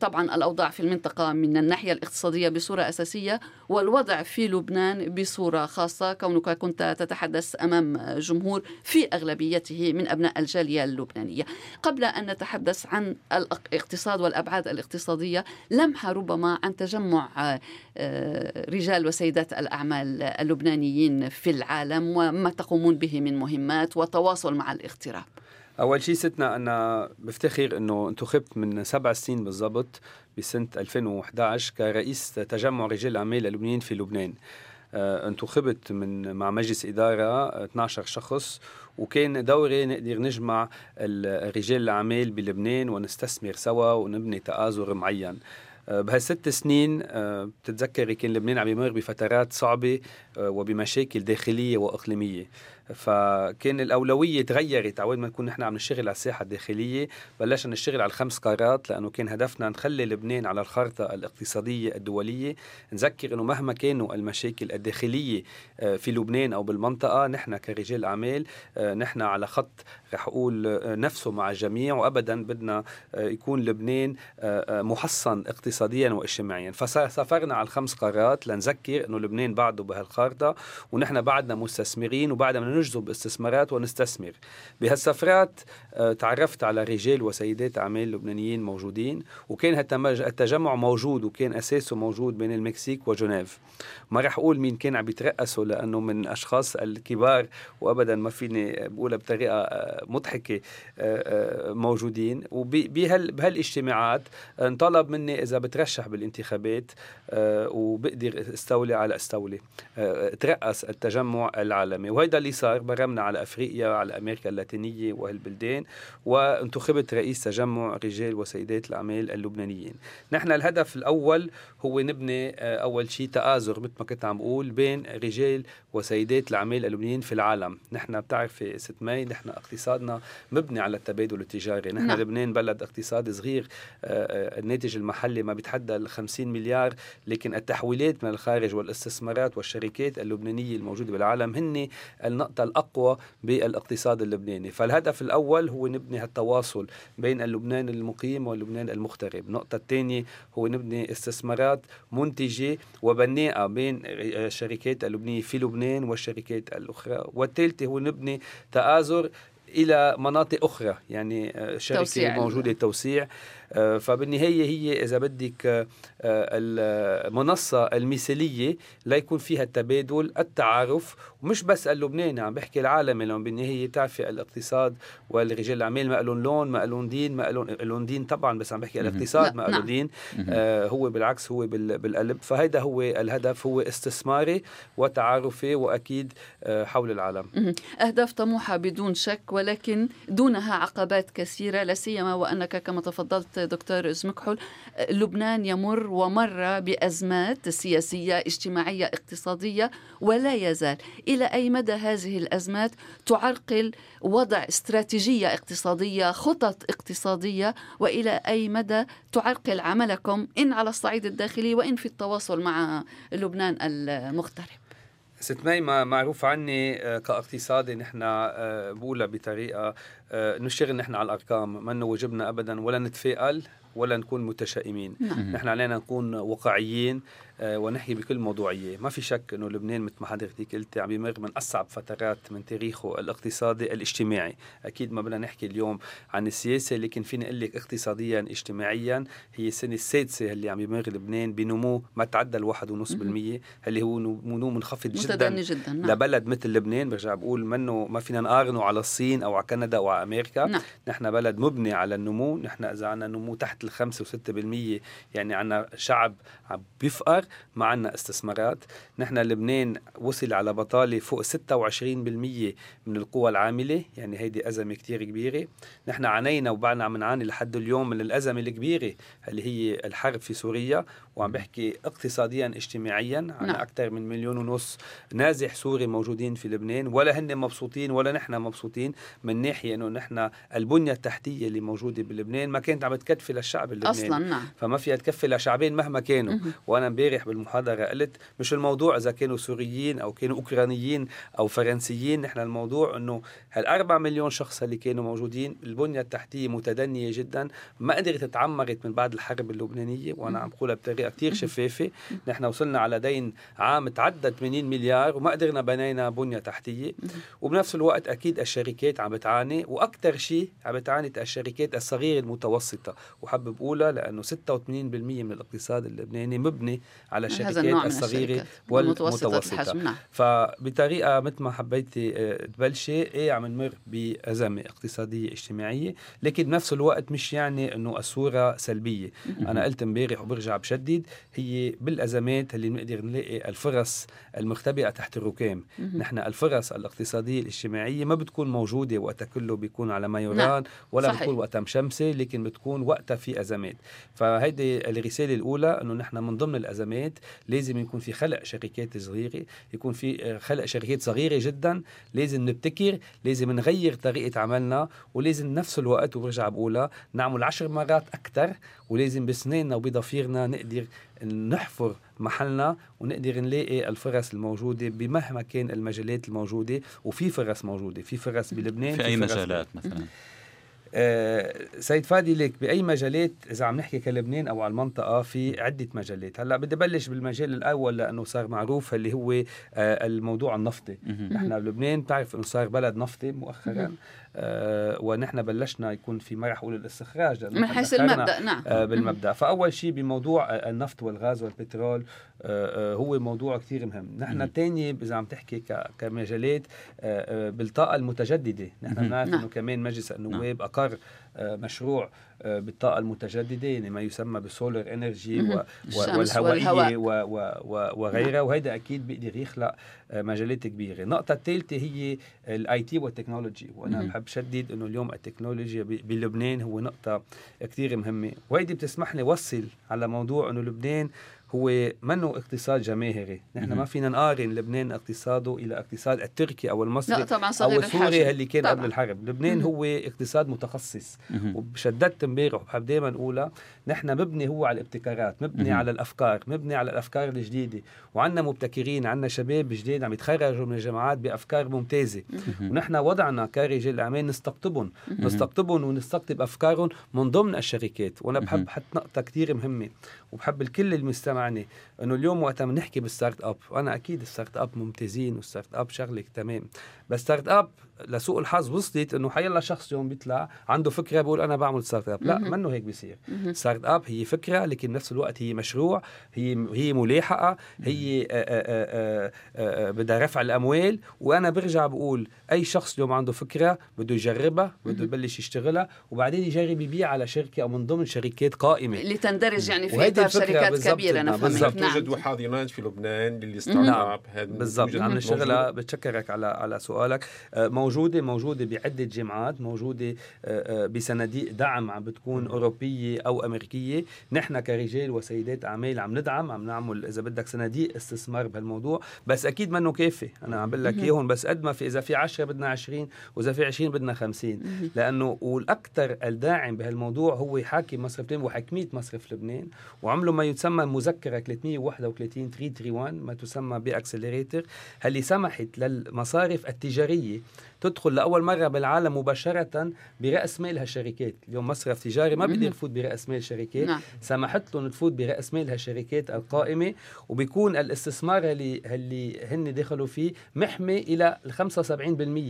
طبعا الأوضاع في المنطقة من الناحية الاقتصادية بصورة أساسية. والوضع في لبنان بصورة خاصة كونك كنت تتحدث أمام جمهور في أغلبيته من أبناء الجالية اللبنانية. قبل أن نتحدث عن الاقتصاد والأبعاد الاقتصادية لمحة ربما عن تجمع آه، رجال وسيدات الأعمال اللبنانيين في العالم وما تقومون به من مهمات وتواصل مع الاغتراب أول شيء ستنا أنا بفتخر إنه انتخبت من سبع سنين بالضبط بسنة 2011 كرئيس تجمع رجال الاعمال اللبنانيين في لبنان. آه، انتخبت من مع مجلس إدارة 12 شخص وكان دوري نقدر نجمع رجال الأعمال بلبنان ونستثمر سوا ونبني تآزر معين. آه، بهالست سنين آه، بتتذكري كان لبنان عم يمر بفترات صعبة وبمشاكل داخلية وإقليمية. فكان الأولوية تغيرت عوض ما نكون نحن عم نشتغل على الساحة الداخلية بلشنا نشتغل على الخمس قارات لأنه كان هدفنا نخلي لبنان على الخارطه الاقتصادية الدولية نذكر إنه مهما كانوا المشاكل الداخلية آه، في لبنان أو بالمنطقة نحن كرجال أعمال آه، نحن على خط رح أقول آه، نفسه مع الجميع وابدا بدنا يكون لبنان محصن اقتصاديا واجتماعيا. فسافرنا على الخمس قارات لنذكر إنه لبنان بعده بهالخارطة ونحن بعدنا مستثمرين وبعدنا نجذب استثمارات ونستثمر. بهالسفرات تعرفت على رجال وسيدات أعمال لبنانيين موجودين وكان التجمع موجود وكان أساسه موجود بين المكسيك وجنيف. ما رح أقول مين كان عم يترأسوا لأنه من أشخاص الكبار وأبدا ما فيني بقولها بطريقة آه، مضحكة آه، موجودين. وبهالاجتماعات انطلب مني إذا بترشح بالانتخابات وبقدر استولي على استولي ترأس التجمع العالمي. وهيدا اللي صار برمنا على أفريقيا على أمريكا اللاتينية وهالبلدان. وانتخبت رئيس تجمع رجال وسيدات الأعمال اللبنانيين. نحن الهدف الأول هو نبني آه، أول شيء تآزر مثل ما كنت عم بقول بين رجال وسيدات الأعمال اللبنانيين في العالم. نحن بتعرفي ست ماي نحن اقتصادنا مبني على التبادل التجاري. نحن نعم. لبنان بلد اقتصاد صغير آه، آه، الناتج المحلي ما بيتحدى ال 50 مليار لكن التحويلات من الخارج والاستثمارات والشركات اللبنانية الموجودة بالعالم هن النقطة الأقوى بالإقتصاد اللبناني. فالهدف الأول هو نبني هالتواصل بين اللبنان المقيم واللبنان المغترب؟ النقطة الثانية هو نبني استثمارات منتجة وبناءة بين الشركات اللبنانية في لبنان والشركات الأخرى. والثالثة هو نبني تآزر إلى مناطق أخرى يعني شركة توسيع موجودة توسيع. آه، فبالنهاية هي إذا بدك آه، المنصة المثالية ليكون فيها التبادل التعارف ومش بس اللبناني عم بحكي العالمي لأنه بالنهاية بتعرفي الاقتصاد والرجال الأعمال ما لهم لون ما لهم دين ما لهم دين طبعا بس عم بحكي الاقتصاد ما له نعم. دين. آه هو بالعكس هو بالقلب. فهيدا هو الهدف هو استثماري وتعارفي وأكيد آه حول العالم. أهداف طموحة بدون شك ولكن دونها عقبات كثيرة لا سيما وأنك كما تفضلت دكتور زمكحل لبنان يمر ومر بأزمات سياسية اجتماعية اقتصادية ولا يزال. إلى أي مدى هذه الأزمات تعرقل وضع استراتيجية اقتصادية خطط اقتصادية؟ وإلى أي مدى تعرقل عملكم إن على الصعيد الداخلي وإن في التواصل مع لبنان المغترب؟ ست مي معروف عني آه، كاقتصادي نحن آه، بقولها بطريقة نشتغل نحن على الأرقام ما واجبنا ابدا ولا نتفائل ولا نكون متشائمين. نعم. نحن علينا نكون واقعيين آه، ونحكي بكل موضوعية. ما في شك إنه لبنان مثل ما حضرتك قلتي عم يمر من أصعب فترات من تاريخه الاقتصادي الاجتماعي. أكيد ما بدنا نحكي اليوم عن السياسة لكن فيني أقول لك اقتصاديا اجتماعيا هي السنة السادسة اللي عم يمر لبنان بنمو ما تعدى ال 1.5% اللي هو نمو منخفض جدا, جدا نعم. لبلد مثل لبنان برجع بقول منه ما فينا نقارنه على الصين أو على كندا أو على أمريكا نعم. نحن بلد مبني على النمو. نحن إذا عندنا نمو تحت الخمسة وستة بالمية يعني عندنا شعب عم بيفقر ما عندنا استثمارات. نحن لبنان وصل على بطالة فوق 26% من القوى العاملة يعني هيدي أزمة كتير كبيرة. نحن عانينا وبعدنا عم نعاني لحد اليوم من الأزمة الكبيرة اللي هي الحرب في سوريا. وعم بحكي اقتصاديا اجتماعيا عندنا نعم. أكثر من مليون ونص نازح سوري موجودين في لبنان. ولا هن مبسوطين ولا نحن مبسوطين. من ناحية أنه نحن البنية التحتية اللي موجودة بلبنان ما كانت عم تكفي للشعب اللبناني أصلا نعم. فما فيها تكفي لشعبين مهما كانوا. مهم. وأنا امبارح بالمحاضرة قلت مش الموضوع إذا كانوا سوريين أو كانوا أوكرانيين أو فرنسيين نحن الموضوع إنه هالأربع مليون شخص اللي كانوا موجودين البنية التحتية متدنية جدا ما قدرت تعمرت من بعد الحرب اللبنانية. وأنا عم بقولها بطريقة كثير شفافة. نحن وصلنا على دين عام تعدى 80 مليار وما قدرنا بنينا بنية تحتية. وبنفس الوقت أكيد الشركات عم بتعاني. وأكثر شيء عم بتعاني الشركات الصغيرة المتوسطة وحابب أقولها لأنه 86% من الاقتصاد اللبناني مبني على الشركات الصغيرة والمتوسطة. نعم. فبطريقة مثل ما حبيتي آه، تبلشي إيه عم نمر بأزمة اقتصادية اجتماعية لكن بنفس الوقت مش يعني إنه الصورة سلبية. أنا قلت امبارح وبرجع بشدد هي بالأزمات اللي بنقدر نلاقي الفرص المختبئة تحت الركام. نحن الفرص الاقتصادية الاجتماعية ما بتكون موجودة وقتها كله بيكون على ما يرام ولا صحيح. بتكون وقتها مشمسه لكن بتكون وقتها في أزمات فهيدي الرسالة الأولى إنه نحن من ضمن الأزمات لازم يكون في خلق شركات صغيرة يكون في آه، خلق شركات صغيرة جدا لازم نبتكر لازم نغير طريقة عملنا ولازم نفس الوقت وبرجع بقولها نعمل عشر مرات أكثر ولازم بسناننا وبضفيرنا نقدر نحفر محلنا ونقدر نلاقي الفرص الموجودة بمهما كان المجالات الموجودة وفي فرص موجودة في فرص بلبنان في أي فرص مجالات مثلا؟ آه، سيد فادي لك بأي مجالات إذا عم نحكي كلبنان أو على المنطقة في عدة مجالات. هلأ بدي بلش بالمجال الأول لأنه صار معروف اللي هو آه، الموضوع النفطي. نحن بلبنان بتعرف إنه صار بلد نفطي مؤخرا. آه، ونحن بلشنا يكون في ما رح أقول الاستخراج من حيث المبدأ نعم آه، بالمبدأ فأول شيء بموضوع النفط والغاز والبترول آه، هو موضوع كثير مهم نحن مم. الثاني إذا عم تحكي كمجالات بالطاقة المتجددة نحن. بنعرف نعم. إنه كمان مجلس النواب أقر آه، مشروع آه، بالطاقة المتجددة يعني ما يسمى ب solar energy. و- والهوائية. و- و- وغيرها وهيدا أكيد بيقدر يخلق آه، مجالات كبيرة النقطة الثالثة هي ال IT وال technology وأنا. بحب شدد إنه اليوم التكنولوجيا بلبنان هو نقطة كثير مهمة وهيدي بتسمح لي وصل على موضوع إنه لبنان هو منه اقتصاد جماهيري نحن. ما فينا نقارن لبنان اقتصاده إلى اقتصاد التركي أو المصري لا طبعا أو السوري اللي كان طبعاً. قبل الحرب لبنان. هو اقتصاد متخصص. وشددت امبارح وبحب دائما أقولها نحن مبني هو على الابتكارات مبني. على الأفكار مبني على الأفكار الجديدة وعندنا مبتكرين عندنا شباب جديد عم يتخرجوا من الجامعات بأفكار ممتازة. ونحن وضعنا كرجال اعمال نستقطبهم. نستقطبهم ونستقطب أفكارهم من ضمن الشركات وأنا. بحب حط نقطة كثير مهمة وبحب الكل المستمعني إنه اليوم وقت ما نحكي بال start-up أنا أكيد ال start-up ممتازين وال start-up شغلة تمام. بس start-up لسوء الحظ وصلت إنه حيلا شخص يوم بيطلع عنده فكرة بيقول أنا بعمل start-up لا. منه هيك بيصير. start-up هي فكرة لكن بنفس الوقت هي مشروع هي هي ملاحقة هي آه، آه، آه، بدها رفع الأموال. وأنا برجع بقول أي شخص اليوم عنده فكرة بده يجربها بده يبلش يشتغلها وبعدين يجرب يبيع على شركة أو من ضمن شركات قائمة. اللي تندرج يعني في إطار شركات كبيرة أنا. فهمت نعم. توجد حاضنات في لبنان لل start نعم. up هذا بالضبط. عم. نشتغلها. بتشكرك على على سؤالك. آه، موجودة موجودة بعدة جامعات موجودة آه، آه، بصناديق دعم عم بتكون أوروبية أو أمريكية. نحن كرجال وسيدات اعمال عم ندعم عم نعمل إذا بدك صناديق استثمار بهالموضوع. بس أكيد منه كافي أنا عم بقول لك. إياهم بس قد ما في إذا في 10 بدنا 20 وإذا في 20 بدنا 50 مهم. لأنه والأكثر الداعم بهالموضوع هو حاكم مصرف لبنان وحاكمية مصرف لبنان وعملوا ما يسمى مذكره 331 331 ما تسمى بأكسلريتر اللي سمحت للمصارف التجارية. تدخل لأول مره بالعالم مباشرة برأس مال هالشركات اليوم مصرف تجاري ما بيقدر. يفوت برأس مال شركات نعم سمحت لهم تفوت برأس مال هالشركات القائمة وبيكون الاستثمار اللي اللي هن دخلوا فيه محمي إلى ال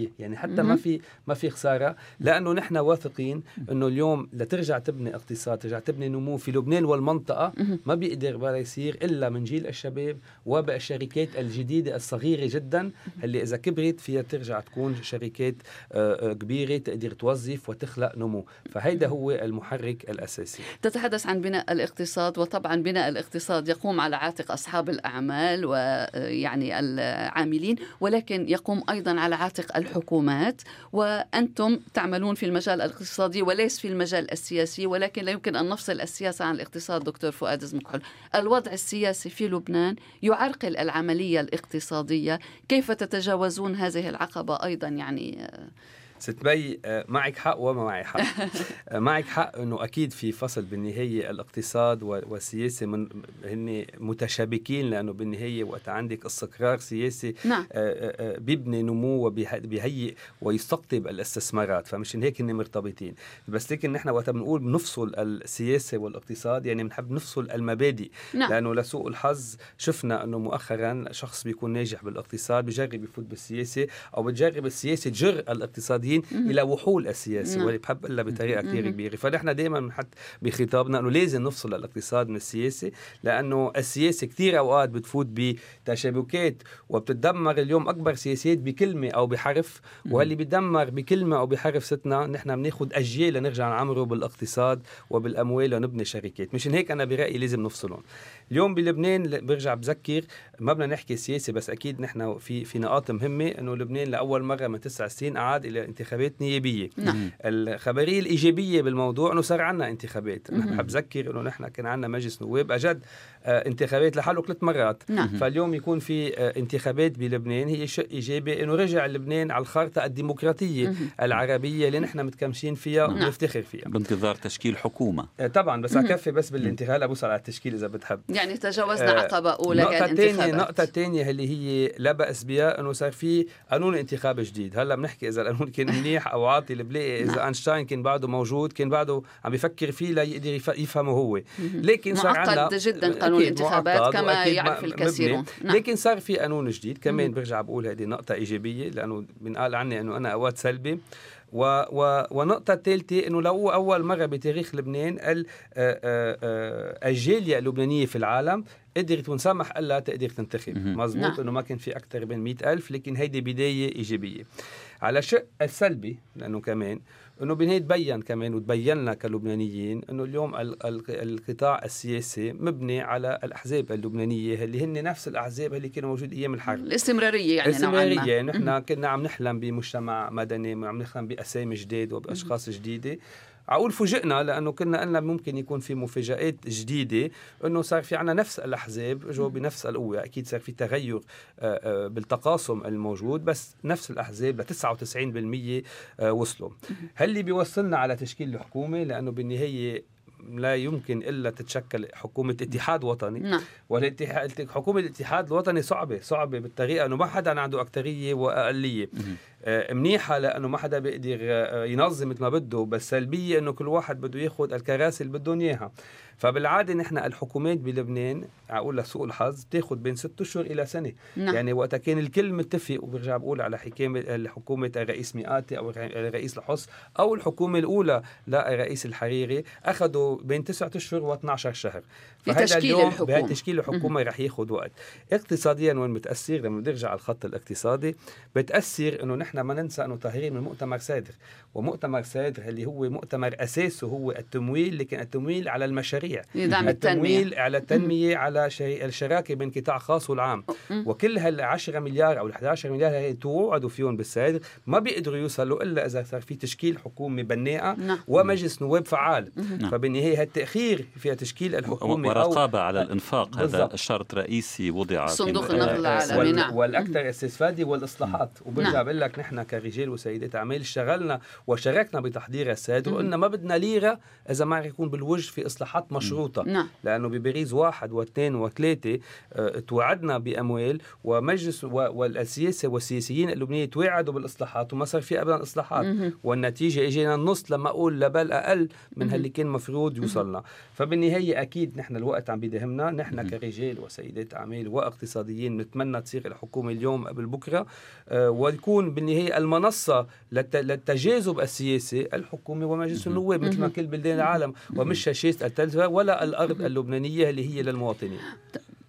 75% يعني حتى ما. في ما في خسارة لأنه نحن واثقين إنه اليوم لترجع تبني اقتصاد ترجع تبني نمو في لبنان والمنطقة. ما بيقدر بلا يصير إلا من جيل الشباب وبالشركات الجديدة الصغيرة جدا اللي إذا كبرت فيها ترجع تكون شركات شركات كبيرة تقدر توظف وتخلق نمو. فهيدا هو المحرك الأساسي. تتحدث عن بناء الاقتصاد وطبعا بناء الاقتصاد يقوم على عاتق أصحاب الأعمال ويعني العاملين ولكن يقوم أيضا على عاتق الحكومات. وأنتم تعملون في المجال الاقتصادي وليس في المجال السياسي ولكن لا يمكن أن نفصل السياسة عن الاقتصاد دكتور فؤاد زمكحل الوضع السياسي في لبنان يعرقل العملية الاقتصادية. كيف تتجاوزون هذه العقبة أيضا يعني؟ يعني آه، ست بي آه، معك حق وما معي حق آه، معك حق إنه أكيد في فصل بالنهاية الاقتصاد والسياسة من هن متشابكين لأنه بالنهاية وقت عندك استقرار سياسي نعم. آه، بيبني نمو وبيهيئ ويستقطب الاستثمارات فمشان هيك هن مرتبطين بس لكن نحن وقت بنقول بنفصل السياسة والاقتصاد يعني بنحب نفصل المبادئ نعم. لأنه لسوء الحظ شفنا إنه مؤخرا شخص بيكون ناجح بالاقتصاد بجرب يفوت بالسياسة أو بتجرب السياسة تجر الاقتصادي الاقتصاديين إلى وحول السياسة نعم. واللي بحب لها بطريقة كثير كبيرة. فنحن دائما بنحط بخطابنا إنه لازم نفصل الاقتصاد من السياسة لأنه السياسة كثير أوقات بتفوت بتشابكات وبتدمر اليوم أكبر سياسات بكلمة أو بحرف واللي بيدمر بكلمة أو بحرف ستنا نحن بناخذ أجيال لنرجع نعمره بالإقتصاد وبالأموال ونبني شركات. مشان هيك أنا برأيي لازم نفصلهم. اليوم بلبنان برجع بذكر ما بدنا نحكي سياسي بس أكيد نحن في في نقاط مهمة إنه لبنان لأول مرة من تسع سنين عاد إلى انتخابات نيابية. نعم. الخبرية الإيجابية بالموضوع إنه صار عندنا انتخابات. نحن بحب ذكر إنه نحن كان عندنا مجلس نواب أجد انتخابات لحاله ثلاث مرات. نعم. فاليوم يكون في آه، انتخابات بلبنان. هي شيء إيجابي إنه رجع لبنان على الخارطة الديمقراطية العربية اللي نحن متكمشين فيها نعم. وبنفتخر فيها. بانتظار تشكيل حكومة. آه، طبعا بس أكفي بس بالانتخابات ابوس على التشكيل إذا بتحب. يعني تجاوزنا عقبه اولى النقطة الثانية الانتخابات. النقطة الثانية اللي هي لا بأس بها إنه صار في قانون انتخاب جديد، هلأ بنحكي إذا القانون كان منيح أو عاطي البلاقي إذا نعم. أينشتاين كان بعده موجود كان بعده عم بيفكر فيه ليقدر يفهمه هو، لكن صار معقد عندنا جدا قانون الانتخابات كما يعرف الكثيرون. نعم. لكن صار في قانون جديد. كمان برجع بقول هذه نقطة إيجابية لأنه بنقال عني إنه أنا أوقات سلبي. و و ونقطة الثالثة إنه لو أول مرة بتاريخ لبنان الجالية اللبنانية في العالم قدرت ونسمح لها تقدر تنتخب. مزبوط نعم. إنه ما كان في أكثر من مئة ألف لكن هيدي بداية إيجابية. على شق السلبي لأنه كمان إنه بنهايه تبين كمان وتبين لنا كلبنانيين إنه اليوم القطاع السياسي مبني على الأحزاب اللبنانية اللي هن نفس الأحزاب اللي كانوا موجود أيام الحرب. الاستمرارية يعني الاستمرارية نحن كنا عم نحلم بمجتمع مدني عم نحلم بأسامي جديد وبأشخاص جديدة. عقول فوجئنا لأنه كنا قلنا ممكن يكون في مفاجآت جديدة إنه صار في عنا نفس الأحزاب جو بنفس القوة. أكيد صار في تغير بالتقاسم الموجود بس نفس الأحزاب ل 99% وصلوا. هل اللي بيوصلنا على تشكيل الحكومة لأنه بالنهاية لا يمكن إلا تتشكل حكومة اتحاد وطني. نعم. والاتحاد حكومة الاتحاد الوطني صعبة صعبة بالطريقة إنه ما حدا عنده اكثريه وأقلية. منيحة لإنه ما حدا بيقدر ينظم مثل ما بده بس سلبية إنه كل واحد بده ياخذ الكراسي اللي بدهم إياها. فبالعادة نحن الحكومات بلبنان أقول لسوء الحظ بتاخذ بين ست أشهر إلى سنة نعم. يعني وقتها كان الكل متفق وبرجع بقول على حكامه حكومه الرئيس مئاتي أو الرئيس الحص أو الحكومة الأولى للرئيس الحريري أخذوا بين تسعة أشهر و12 شهر اليوم بهي تشكيل الحكومة رح ياخذ وقت. اقتصاديا وين بتاثر لما نرجع على الخط الاقتصادي بتاثر إنه نحن ما ننسى إنه طاهرين من مؤتمر سادر ومؤتمر سادر اللي هو مؤتمر أساسه هو التمويل لكن التمويل على المشاريع. يدعم التمويل التنمية. على التنمية على شري... الشراكة بين قطاع خاص والعام. وكل هال 10 مليار أو ال 11 مليار هي توعدوا فيهم بالسادر ما بيقدروا يوصلوا إلا إذا صار في تشكيل حكومه بناءة نعم. ومجلس نواب فعال. نعم. فبالنهاية التاخير في تشكيل الحكومة ورقابه على الإنفاق. هذا بالضبط. شرط رئيسي وضع في صندوق النقد العالمي. نعم والأكثر استفادة والإصلاحات. وبرجع نعم. بقول لك نحن كرجال وسيدات أعمال اشتغلنا وشاركنا بتحضير السادر وقلنا ما بدنا ليرة إذا ما رح يكون بالوجه في إصلاحات مشروطة. نعم. لأنه بباريس واحد واثنين وثلاثة آه توعدنا بأموال ومجلس و... والسياسة والسياسيين اللبنانيين توعدوا بالإصلاحات وما صار في ابدا إصلاحات. والنتيجة إجينا النص لما أقول لبل أقل من اللي كان مفروض يوصلنا. فبالنهاية أكيد نحن الوقت عم بيداهمنا نحن كرجال وسيدات أعمال واقتصاديين نتمنى تصير الحكومة اليوم قبل بكرة. أه ويكون بالنهاية المنصة للت... للتجاذب السياسي الحكومة ومجلس النواب مثل ما كل بلدان العالم. ومش شاشه التلفزيون ولا الأرض اللبنانية اللي هي للمواطنين.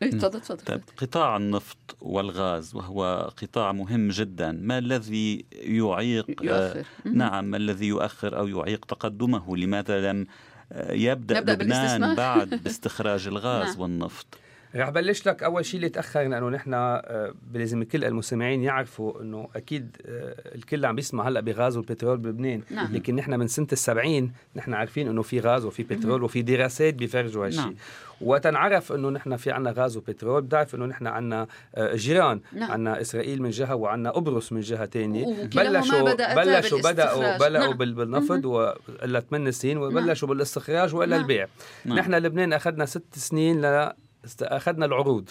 إيه، تفضل تفضل طيب قطاع النفط والغاز وهو قطاع مهم جدا. ما الذي يعيق؟ يؤخر. نعم ما الذي يؤخر أو يعيق تقدمه؟ لماذا لم يبدأ نبدأ لبنان. بعد باستخراج الغاز نعم. والنفط رح بلش لك أول شيء اللي تاخر لأنه نحن آه، لازم كل المستمعين يعرفوا إنه أكيد آه، الكل عم بيسمع هلأ بغاز والبترول بلبنان نعم. لكن نحن من سنة السبعين نحن عارفين إنه في غاز وفي بترول وفي دراسات بيفرجوا هالشيء نعم. وقت نعرف إنه نحن في عنا غاز وبترول بتعرف إنه نحن عنا آه، جيران نعم. عنا إسرائيل من جهة وعنا قبرص من جهة ثانية بدأتا بلشوا بدأوا. بلشوا نعم. بال- بالنفط والا 8 سنين وبلشوا بالاستخراج والا نعم. البيع نعم. نحن لبنان أخذنا ست سنين ل أخذنا العروض.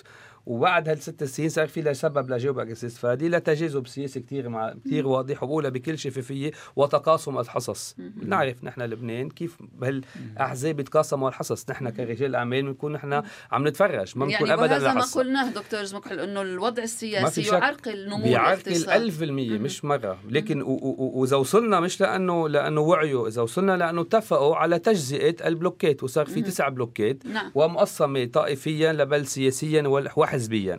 وبعد هالست سنين صار في لسبب لجاوبك أستاذ فادي لتجاذب سياسي كثير مع كثير واضح وبقولها بكل شفافية وتقاسم الحصص. نعرف نحن لبنان كيف بهالاحزاب بيتقاسموا الحصص. نحن كرجال أعمال بنكون نحن عم نتفرج ما بنكون يعني ابدا وهذا ما. قلناه دكتور زمكحل إنه الوضع السياسي. يعرقل نمو بيعرقل الاقتصاد. ألف بالمية مش مرة. لكن و- و- و- وإذا وصلنا مش لأنه لأنه وعيوا إذا وصلنا لأنه اتفقوا على تجزئة البلوكات وصار في تسع بلوكات نعم. ومقسمة طائفيا لبل سياسيا وال- وحزبيا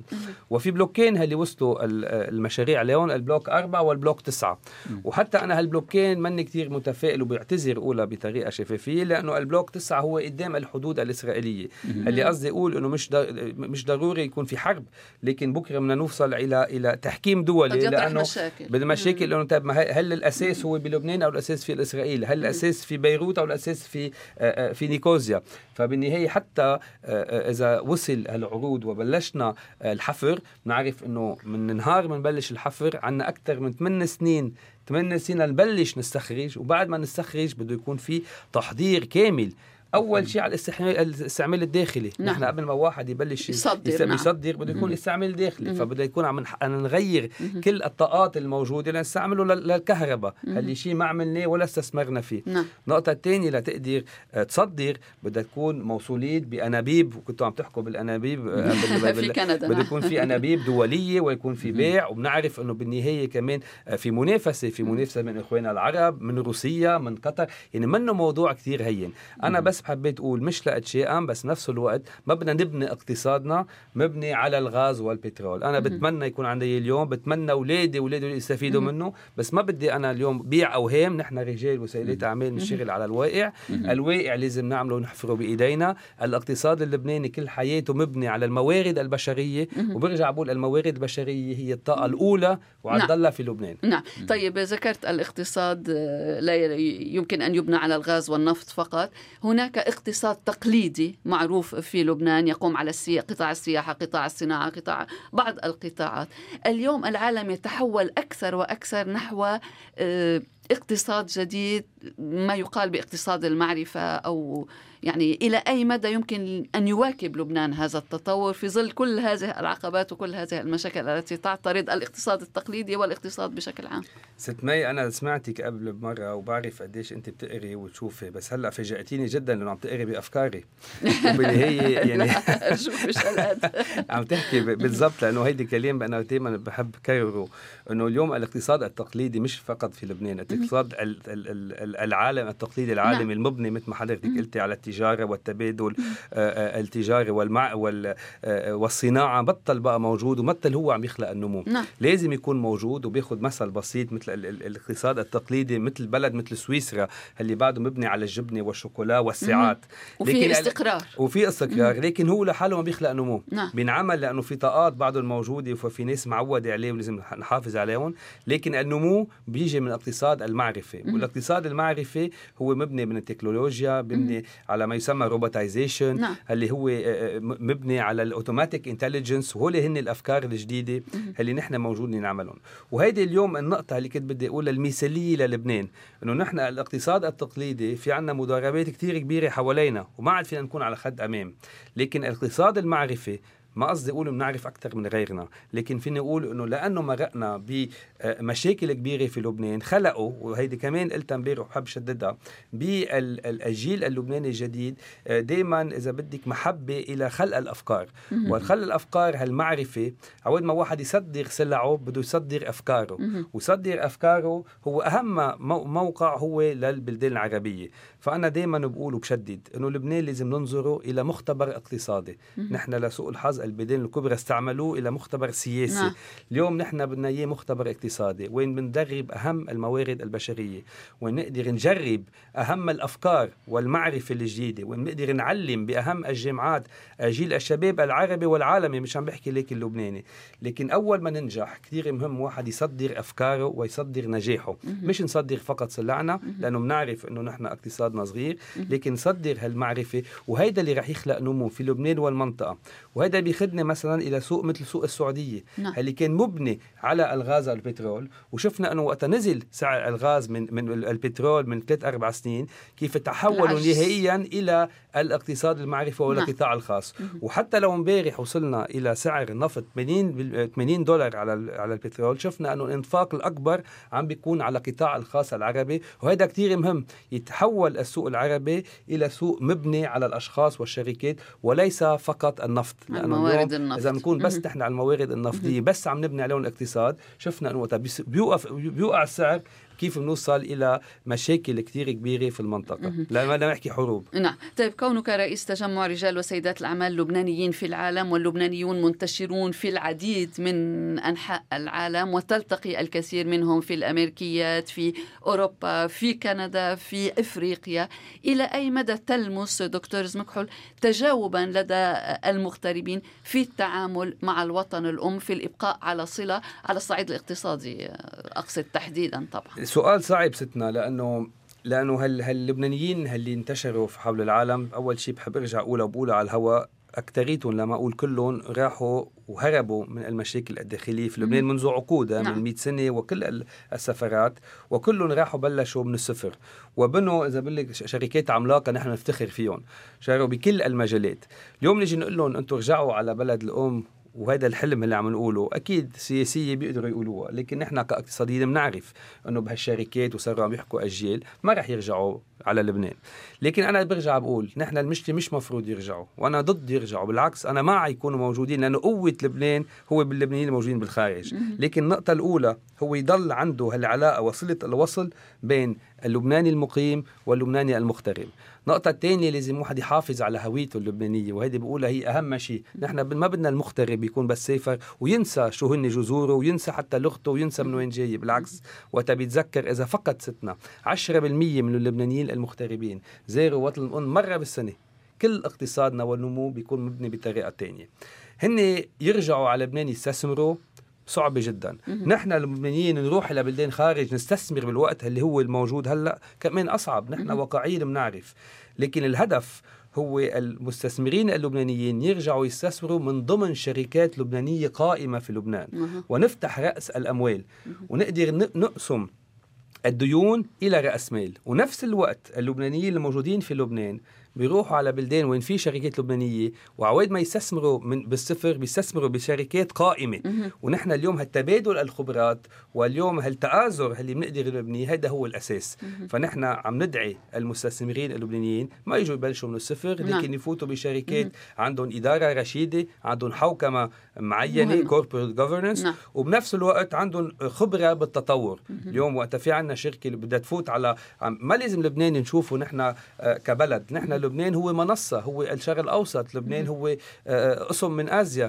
وفي بلوكين اللي وصلوا ال- المشاريع عليهم البلوك أربعة والبلوك تسعة. وحتى أنا هالبلوكين ماني كتير متفائل وبيعتذر أقولها بطريقة شفافية لأنه البلوك تسعة هو قدام الحدود الإسرائيلية. اللي قصدي أقول إنه مش مش ضروري يكون في حرب لكن بكرة بدنا نوصل إلى إلى تحكيم دولي لأنه مشاكل. بدنا مشاكل لأنه طيب ما هل- هل الأساس هو بلبنان أو الأساس في إسرائيل؟ هل الأساس في بيروت أو الأساس في آه، آه، في نيكوزيا؟ فبالنهاية حتى آه، إذا وصل العروض وبلشنا آه، الحفر. بنعرف إنه من نهار بنبلش الحفر عندنا أكثر من 8 سنين. 8 سنين لنبلش نستخرج وبعد ما نستخرج بده يكون في تحضير كامل. أول شيء على الاستحمال الاستعمال الداخلي. نعم. نحن قبل ما واحد يبلش يصدر، نعم. يصدر بده يكون الاستعمال داخلي فبده يكون عم نغير كل الطاقات الموجودة لنستعمله لل- للكهرباء. اللي شيء ما عملناه ولا استثمرنا فيه. نعم. النقطة الثانية لتقدر آه، تصدر بدها تكون موصولية بأنابيب. وكنتوا عم تحكوا بالأنابيب آه، في كندا بده نعم. يكون في أنابيب دولية ويكون في بيع. وبنعرف إنه بالنهاية كمان آه، في منافسة في منافسة من إخواننا العرب من روسيا من قطر. يعني منه موضوع كتير هين. أنا بس حبيت أقول مش لأتشائم بس نفس الوقت ما بدنا نبني اقتصادنا مبني على الغاز والبترول. أنا بتمنى يكون عندي اليوم بتمنى أولادي أولادي يستفيدوا منه بس ما بدي أنا اليوم بيع أوهام نحن رجال وسيدات أعمال نشتغل على الواقع. الواقع لازم نعمله ونحفره بإيدينا. الاقتصاد اللبناني كل حياته مبني على الموارد البشرية. وبرجع بقول الموارد البشرية هي الطاقة الأولى وعتضلها في لبنان. نعم. طيب ذكرت الاقتصاد آه، لا يمكن أن يبنى على الغاز والنفط فقط. هناك اقتصاد تقليدي معروف في لبنان يقوم على السي... قطاع السياحة قطاع الصناعة قطاع بعض القطاعات. اليوم العالم يتحول أكثر وأكثر نحو آه، اقتصاد جديد ما يقال باقتصاد المعرفة أو يعني إلى أي مدى يمكن أن يواكب لبنان هذا التطور في ظل كل هذه العقبات وكل هذه المشاكل التي تعترض الاقتصاد التقليدي والاقتصاد بشكل عام؟ ست مي أنا سمعتك قبل بمره وبعرف قديش أنت بتقري وتشوفي بس هلأ فاجأتيني جدا لأنه عم تقري بأفكاري. وبالنهاية يعني أرجوك مش عم تحكي بالضبط لأنه هيدي كلام أنا دائما بحب كرره إنه اليوم الاقتصاد التقليدي مش فقط في لبنان الاقتصاد ال- ال- ال- العالم التقليدي العالمي نعم. المبني مثل ما حضرتك قلتي على التجارة والتبادل آه، آه، التجاري والمع وال آه، والصناعة. بطل بقى موجود وبطل هو عم يخلق النمو. نعم. لازم يكون موجود وبياخذ مثل بسيط مثل ال- ال- الاقتصاد التقليدي مثل بلد مثل سويسرا اللي بعده مبني على الجبنة والشوكولا والساعات. وفي استقرار وفي استقرار. لكن هو لحاله ما بيخلق نمو. نعم. بينعمل لأنه في طاقات بعضهم موجوده وفي ناس معودة عليه ولازم نحافظ عليهم. لكن النمو بيجي من الاقتصاد المعرفي والاقتصاد المعرفي هو مبني من التكنولوجيا مبني على ما يسمى robotization نعم. اللي هو آه، آه، مبني على ال automatic intelligence وهول هن الأفكار الجديدة اللي نحن موجودين نعملهم. وهيدي اليوم النقطة اللي كنت بدي أقولها المثالية للبنان إنه نحن الاقتصاد التقليدي في عنا مضاربات كتير كبيرة حوالينا وما عاد فينا نكون على خد أمام. لكن الاقتصاد المعرفي ما قصدي أقول بنعرف أكثر من غيرنا لكن فيني أقول إنه لأنه مرقنا بمشاكل كبيرة في لبنان خلقوا وهيدي كمان قلتها امبارح وبحب شددها بالجيل اللبناني الجديد دائما إذا بدك محبة إلى خلق الأفكار. والخلق الأفكار هالمعرفة عود ما واحد يصدر سلعه بده يصدر أفكاره. ويصدر أفكاره هو أهم مو- موقع هو للبلدان العربية. فأنا دائما بقول وبشدد إنه لبنان لازم ننظره إلى مختبر اقتصادي. نحن لسوء الحظ البلدان الكبرى استعملوه إلى مختبر سياسي. نعم. اليوم نحن بدنا إياه مختبر اقتصادي. وين بندرب أهم الموارد البشرية؟ وين نقدر نجرب أهم الأفكار والمعرفة الجديدة؟ وين نقدر نعلم بأهم الجامعات جيل الشباب العربي والعالمي مش عم بحكي ليك اللبناني. لكن أول ما ننجح كثير مهم واحد يصدر أفكاره ويصدر نجاحه. مش نصدر فقط سلعنا لأنه بنعرف إنه نحن اقتصادنا صغير لكن نصدر هالمعرفة وهيدا اللي رح يخلق نمو في لبنان والمنطقة. وهذا بيخدنا مثلا إلى سوق مثل سوق السعودية. نعم. اللي كان مبني على الغاز والبترول وشفنا إنه وقت نزل سعر الغاز من من البترول من ثلاث أربع سنين كيف تحولوا. نهائيا إلى الاقتصاد المعرفي والقطاع الخاص. وحتى لو امبارح وصلنا إلى سعر النفط 80 بال- 80 دولار على على البترول شفنا إنه الإنفاق الأكبر عم بيكون على القطاع الخاص العربي. وهذا كثير مهم يتحول السوق العربي إلى سوق مبني على الأشخاص والشركات وليس فقط النفط لأنه موارد النفط. إذا بنكون بس. نحن على الموارد النفطية بس عم نبني عليهم الاقتصاد شفنا بيس- بيوقف بيوقع السعر كيف بنوصل إلى مشاكل كثير كبيرة في المنطقة. لما بدنا نحكي حروب. نعم. طيب كونك رئيس تجمع رجال وسيدات الأعمال اللبنانيين في العالم واللبنانيون منتشرون في العديد من أنحاء العالم وتلتقي الكثير منهم في الأمريكيات في أوروبا في كندا في إفريقيا إلى أي مدى تلمس دكتور زمكحل تجاوبا لدى المغتربين في التعامل مع الوطن الأم في الإبقاء على صلة على الصعيد الاقتصادي أقصد تحديدا طبعا؟ سؤال صعب ستنا لأنه لأنه هال هاللبنانيين اللي انتشروا في حول العالم أول شيء بحب أرجع أقولها وبقولها على الهواء اكثريتهم لما أقول كلهم راحوا وهربوا من المشاكل الداخلية في لبنان منذ عقود نعم. من 100 سنة وكل ال- السفرات وكلهم راحوا بلشوا من الصفر. وبنوا إذا بقول لك شركات عملاقة نحن نفتخر فيهم شاروا بكل المجالات. اليوم نيجي نقول لهم أنتم رجعوا على بلد الأم وهذا الحلم اللي عم نقوله أكيد سياسية بيقدروا يقولوها لكن نحن كاقتصاديين بنعرف إنه بهالشركات وصاروا عم يحكوا أجيال ما رح يرجعوا على لبنان. لكن أنا برجع بقول نحن المشكلة مش مفروض يرجعوا وأنا ضد يرجعوا بالعكس أنا مع يكونوا موجودين لأنه قوة لبنان هو باللبنانيين الموجودين بالخارج. لكن النقطة الأولى هو يضل عنده هالعلاقة وصلة الوصل بين اللبناني المقيم واللبناني المغترب. النقطة الثانية لازم واحد يحافظ على هويته اللبنانية وهذه بقولها هي أهم شيء. نحن ما بدنا المغترب يكون بس سافر وينسى شو هن جذوره وينسى حتى لغته وينسى من وين جاي بالعكس. وقتها بيتذكر إذا فقط ستنا 10% من اللبنانيين المغتربين زاروا وطن الأم مرة بالسنة. كل اقتصادنا والنمو بيكون مبني بطريقة تانية. هن يرجعوا على لبنان يستثمروا. صعبة جدا. نحن اللبنانيين نروح إلى بلدان خارج نستثمر بالوقت اللي هو الموجود هلأ. كمان أصعب. نحن واقعيين بنعرف. لكن الهدف هو المستثمرين اللبنانيين يرجعوا يستثمروا من ضمن شركات لبنانية قائمة في لبنان. ونفتح رأس الأموال. ونقدر نقسم الديون إلى رأس مال. ونفس الوقت اللبنانيين الموجودين في لبنان بيروحوا على بلدان وين في شركات لبنانية وعواد ما يستثمروا من بالصفر بيستثمروا بشركات قائمة. ونحن اليوم هالتبادل الخبرات واليوم هالتآزر اللي بنقدر نبنيه هذا هو الأساس. فنحن عم ندعي المستثمرين اللبنانيين ما يجوا يبلشوا من الصفر نعم. لكن يفوتوا بشركات عندهم إدارة رشيدة عندهم حوكمة معينة. كوربريت جوفرنس نعم. وبنفس الوقت عندهم خبرة بالتطور. اليوم وقت في عندنا شركة اللي بدها تفوت على ما لازم لبنان نشوفه نحن آه، كبلد. نحن لبنان هو منصة هو الشرق الأوسط لبنان هو آه، قسم من آسيا.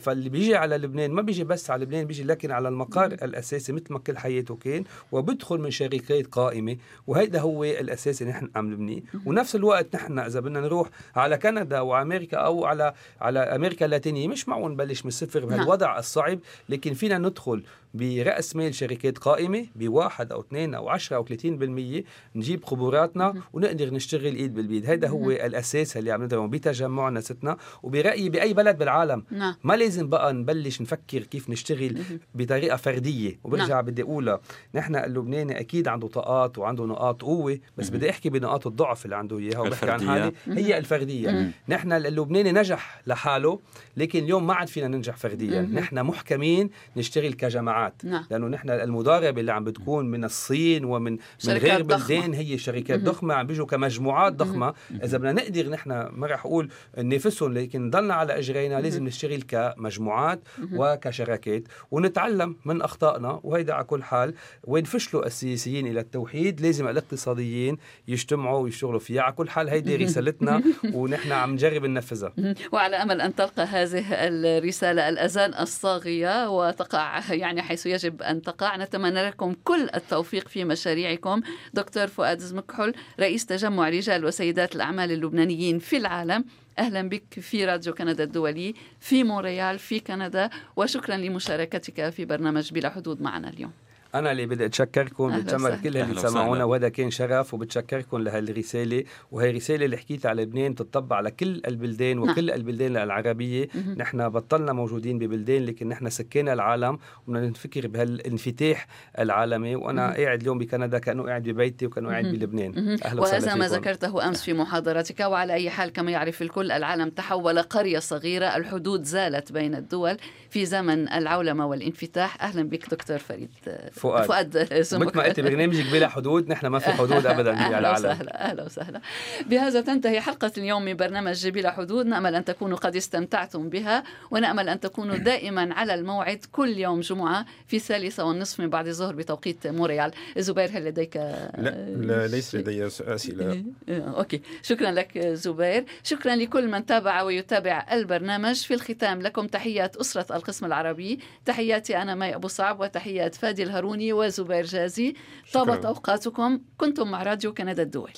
فاللي بيجي على لبنان ما بيجي بس على لبنان بيجي لكن على المقر الأساسي مثل ما كل حياته كان وبدخل من شركات قائمة. وهيدا هو الاساس اللي نحن عم نبنيه ونفس الوقت نحن إذا بدنا نروح على كندا وامريكا أو على على أمريكا اللاتينية مش معقول نبلش من الصفر بهالوضع الصعب لكن فينا ندخل. برأس مال شركات قائمة بواحد أو اثنين أو 10 أو 30% نجيب خبراتنا ونقدر نشتغل إيد بالبيد. هذا هو الأساس اللي عم ندعمه بتجمعنا ستنا وبرأيي بأي بلد بالعالم نعم. ما لازم بقى نبلش نفكر كيف نشتغل بطريقة فردية. وبرجع نعم. بدي أقولها نحن اللبناني أكيد عنده طاقات وعنده نقاط قوة بس بدي أحكي بنقاط الضعف اللي عنده إياها وبحكي عن الفردية. حالي. هي الفردية. نحن اللبناني نجح لحاله لكن اليوم ما عاد فينا ننجح فرديا. نحن محكمين نشتغل كجماعات نعم. لأنه نحن المضاربة اللي عم بتكون من الصين ومن من غير ضخمة. بلدان هي شركات ضخمة عم بيجوا كمجموعات ضخمة. إذا بدنا نقدر نحن ما رح أقول ننافسهم لكن نضلنا على إجرينا لازم نشتغل كمجموعات وكشراكات ونتعلم من أخطائنا. وهيدا على كل حال وين فشلوا السياسيين إلى التوحيد لازم الاقتصاديين يجتمعوا ويشتغلوا فيها. على كل حال هيدي رسالتنا ونحن عم نجرب ننفذها. وعلى أمل أن تلقى هذه الرسالة الأذان الصاغية وتقع يعني حيث يجب أن تقع. نتمنى لكم كل التوفيق في مشاريعكم. دكتور فؤاد زمكحل رئيس تجمع رجال وسيدات الأعمال اللبنانيين في العالم. أهلا بك في راديو كندا الدولي في مونريال في كندا. وشكرا لمشاركتك في برنامج بلا حدود معنا اليوم. أنا اللي بدي أتشكركم بتشمر كل اللي سمعونا وهذا كان شرف وبتشكركم لهالرسالة. وهي رسالة اللي حكيت على لبنان تطبق على كل البلدان نعم. وكل البلدان العربية. نحن بطلنا موجودين ببلدان لكن نحن سكينا العالم وبدنا نفكر بهالانفتاح العالمي. وأنا قاعد اليوم بكندا كأنه قاعد ببيتي وكأنه قاعد بلبنان. أهلا وهذا ما ذكرته أمس في محاضرتك. وعلى أي حال كما يعرف الكل العالم تحول قرية صغيرة الحدود زالت بين الدول في زمن العولمة والانفتاح. أهلا بك دكتور فريد فؤاد. فؤاد مثل ما قلت برنامجك بلا حدود نحن ما في حدود ابدا في العالم. أهلا وسهلا أهلا وسهلا. بهذا تنتهي حلقة اليوم من برنامج بلا حدود. نأمل أن تكونوا قد استمتعتم بها ونأمل أن تكونوا دائما على الموعد كل يوم جمعة في الثالثه والنصف من بعد الظهر بتوقيت موريال. زبير هل لديك لا, لا ليس لدي أسئلة. أوكي. شكرا لك زبير. شكرا لكل من تابع ويتابع البرنامج. في الختام لكم تحيات أسرة القسم العربي. تحياتي أنا مي أبو صعب وتحيات فادي الهاروني وزبير جازي. طابت أوقاتكم. كنتم مع راديو كندا الدولي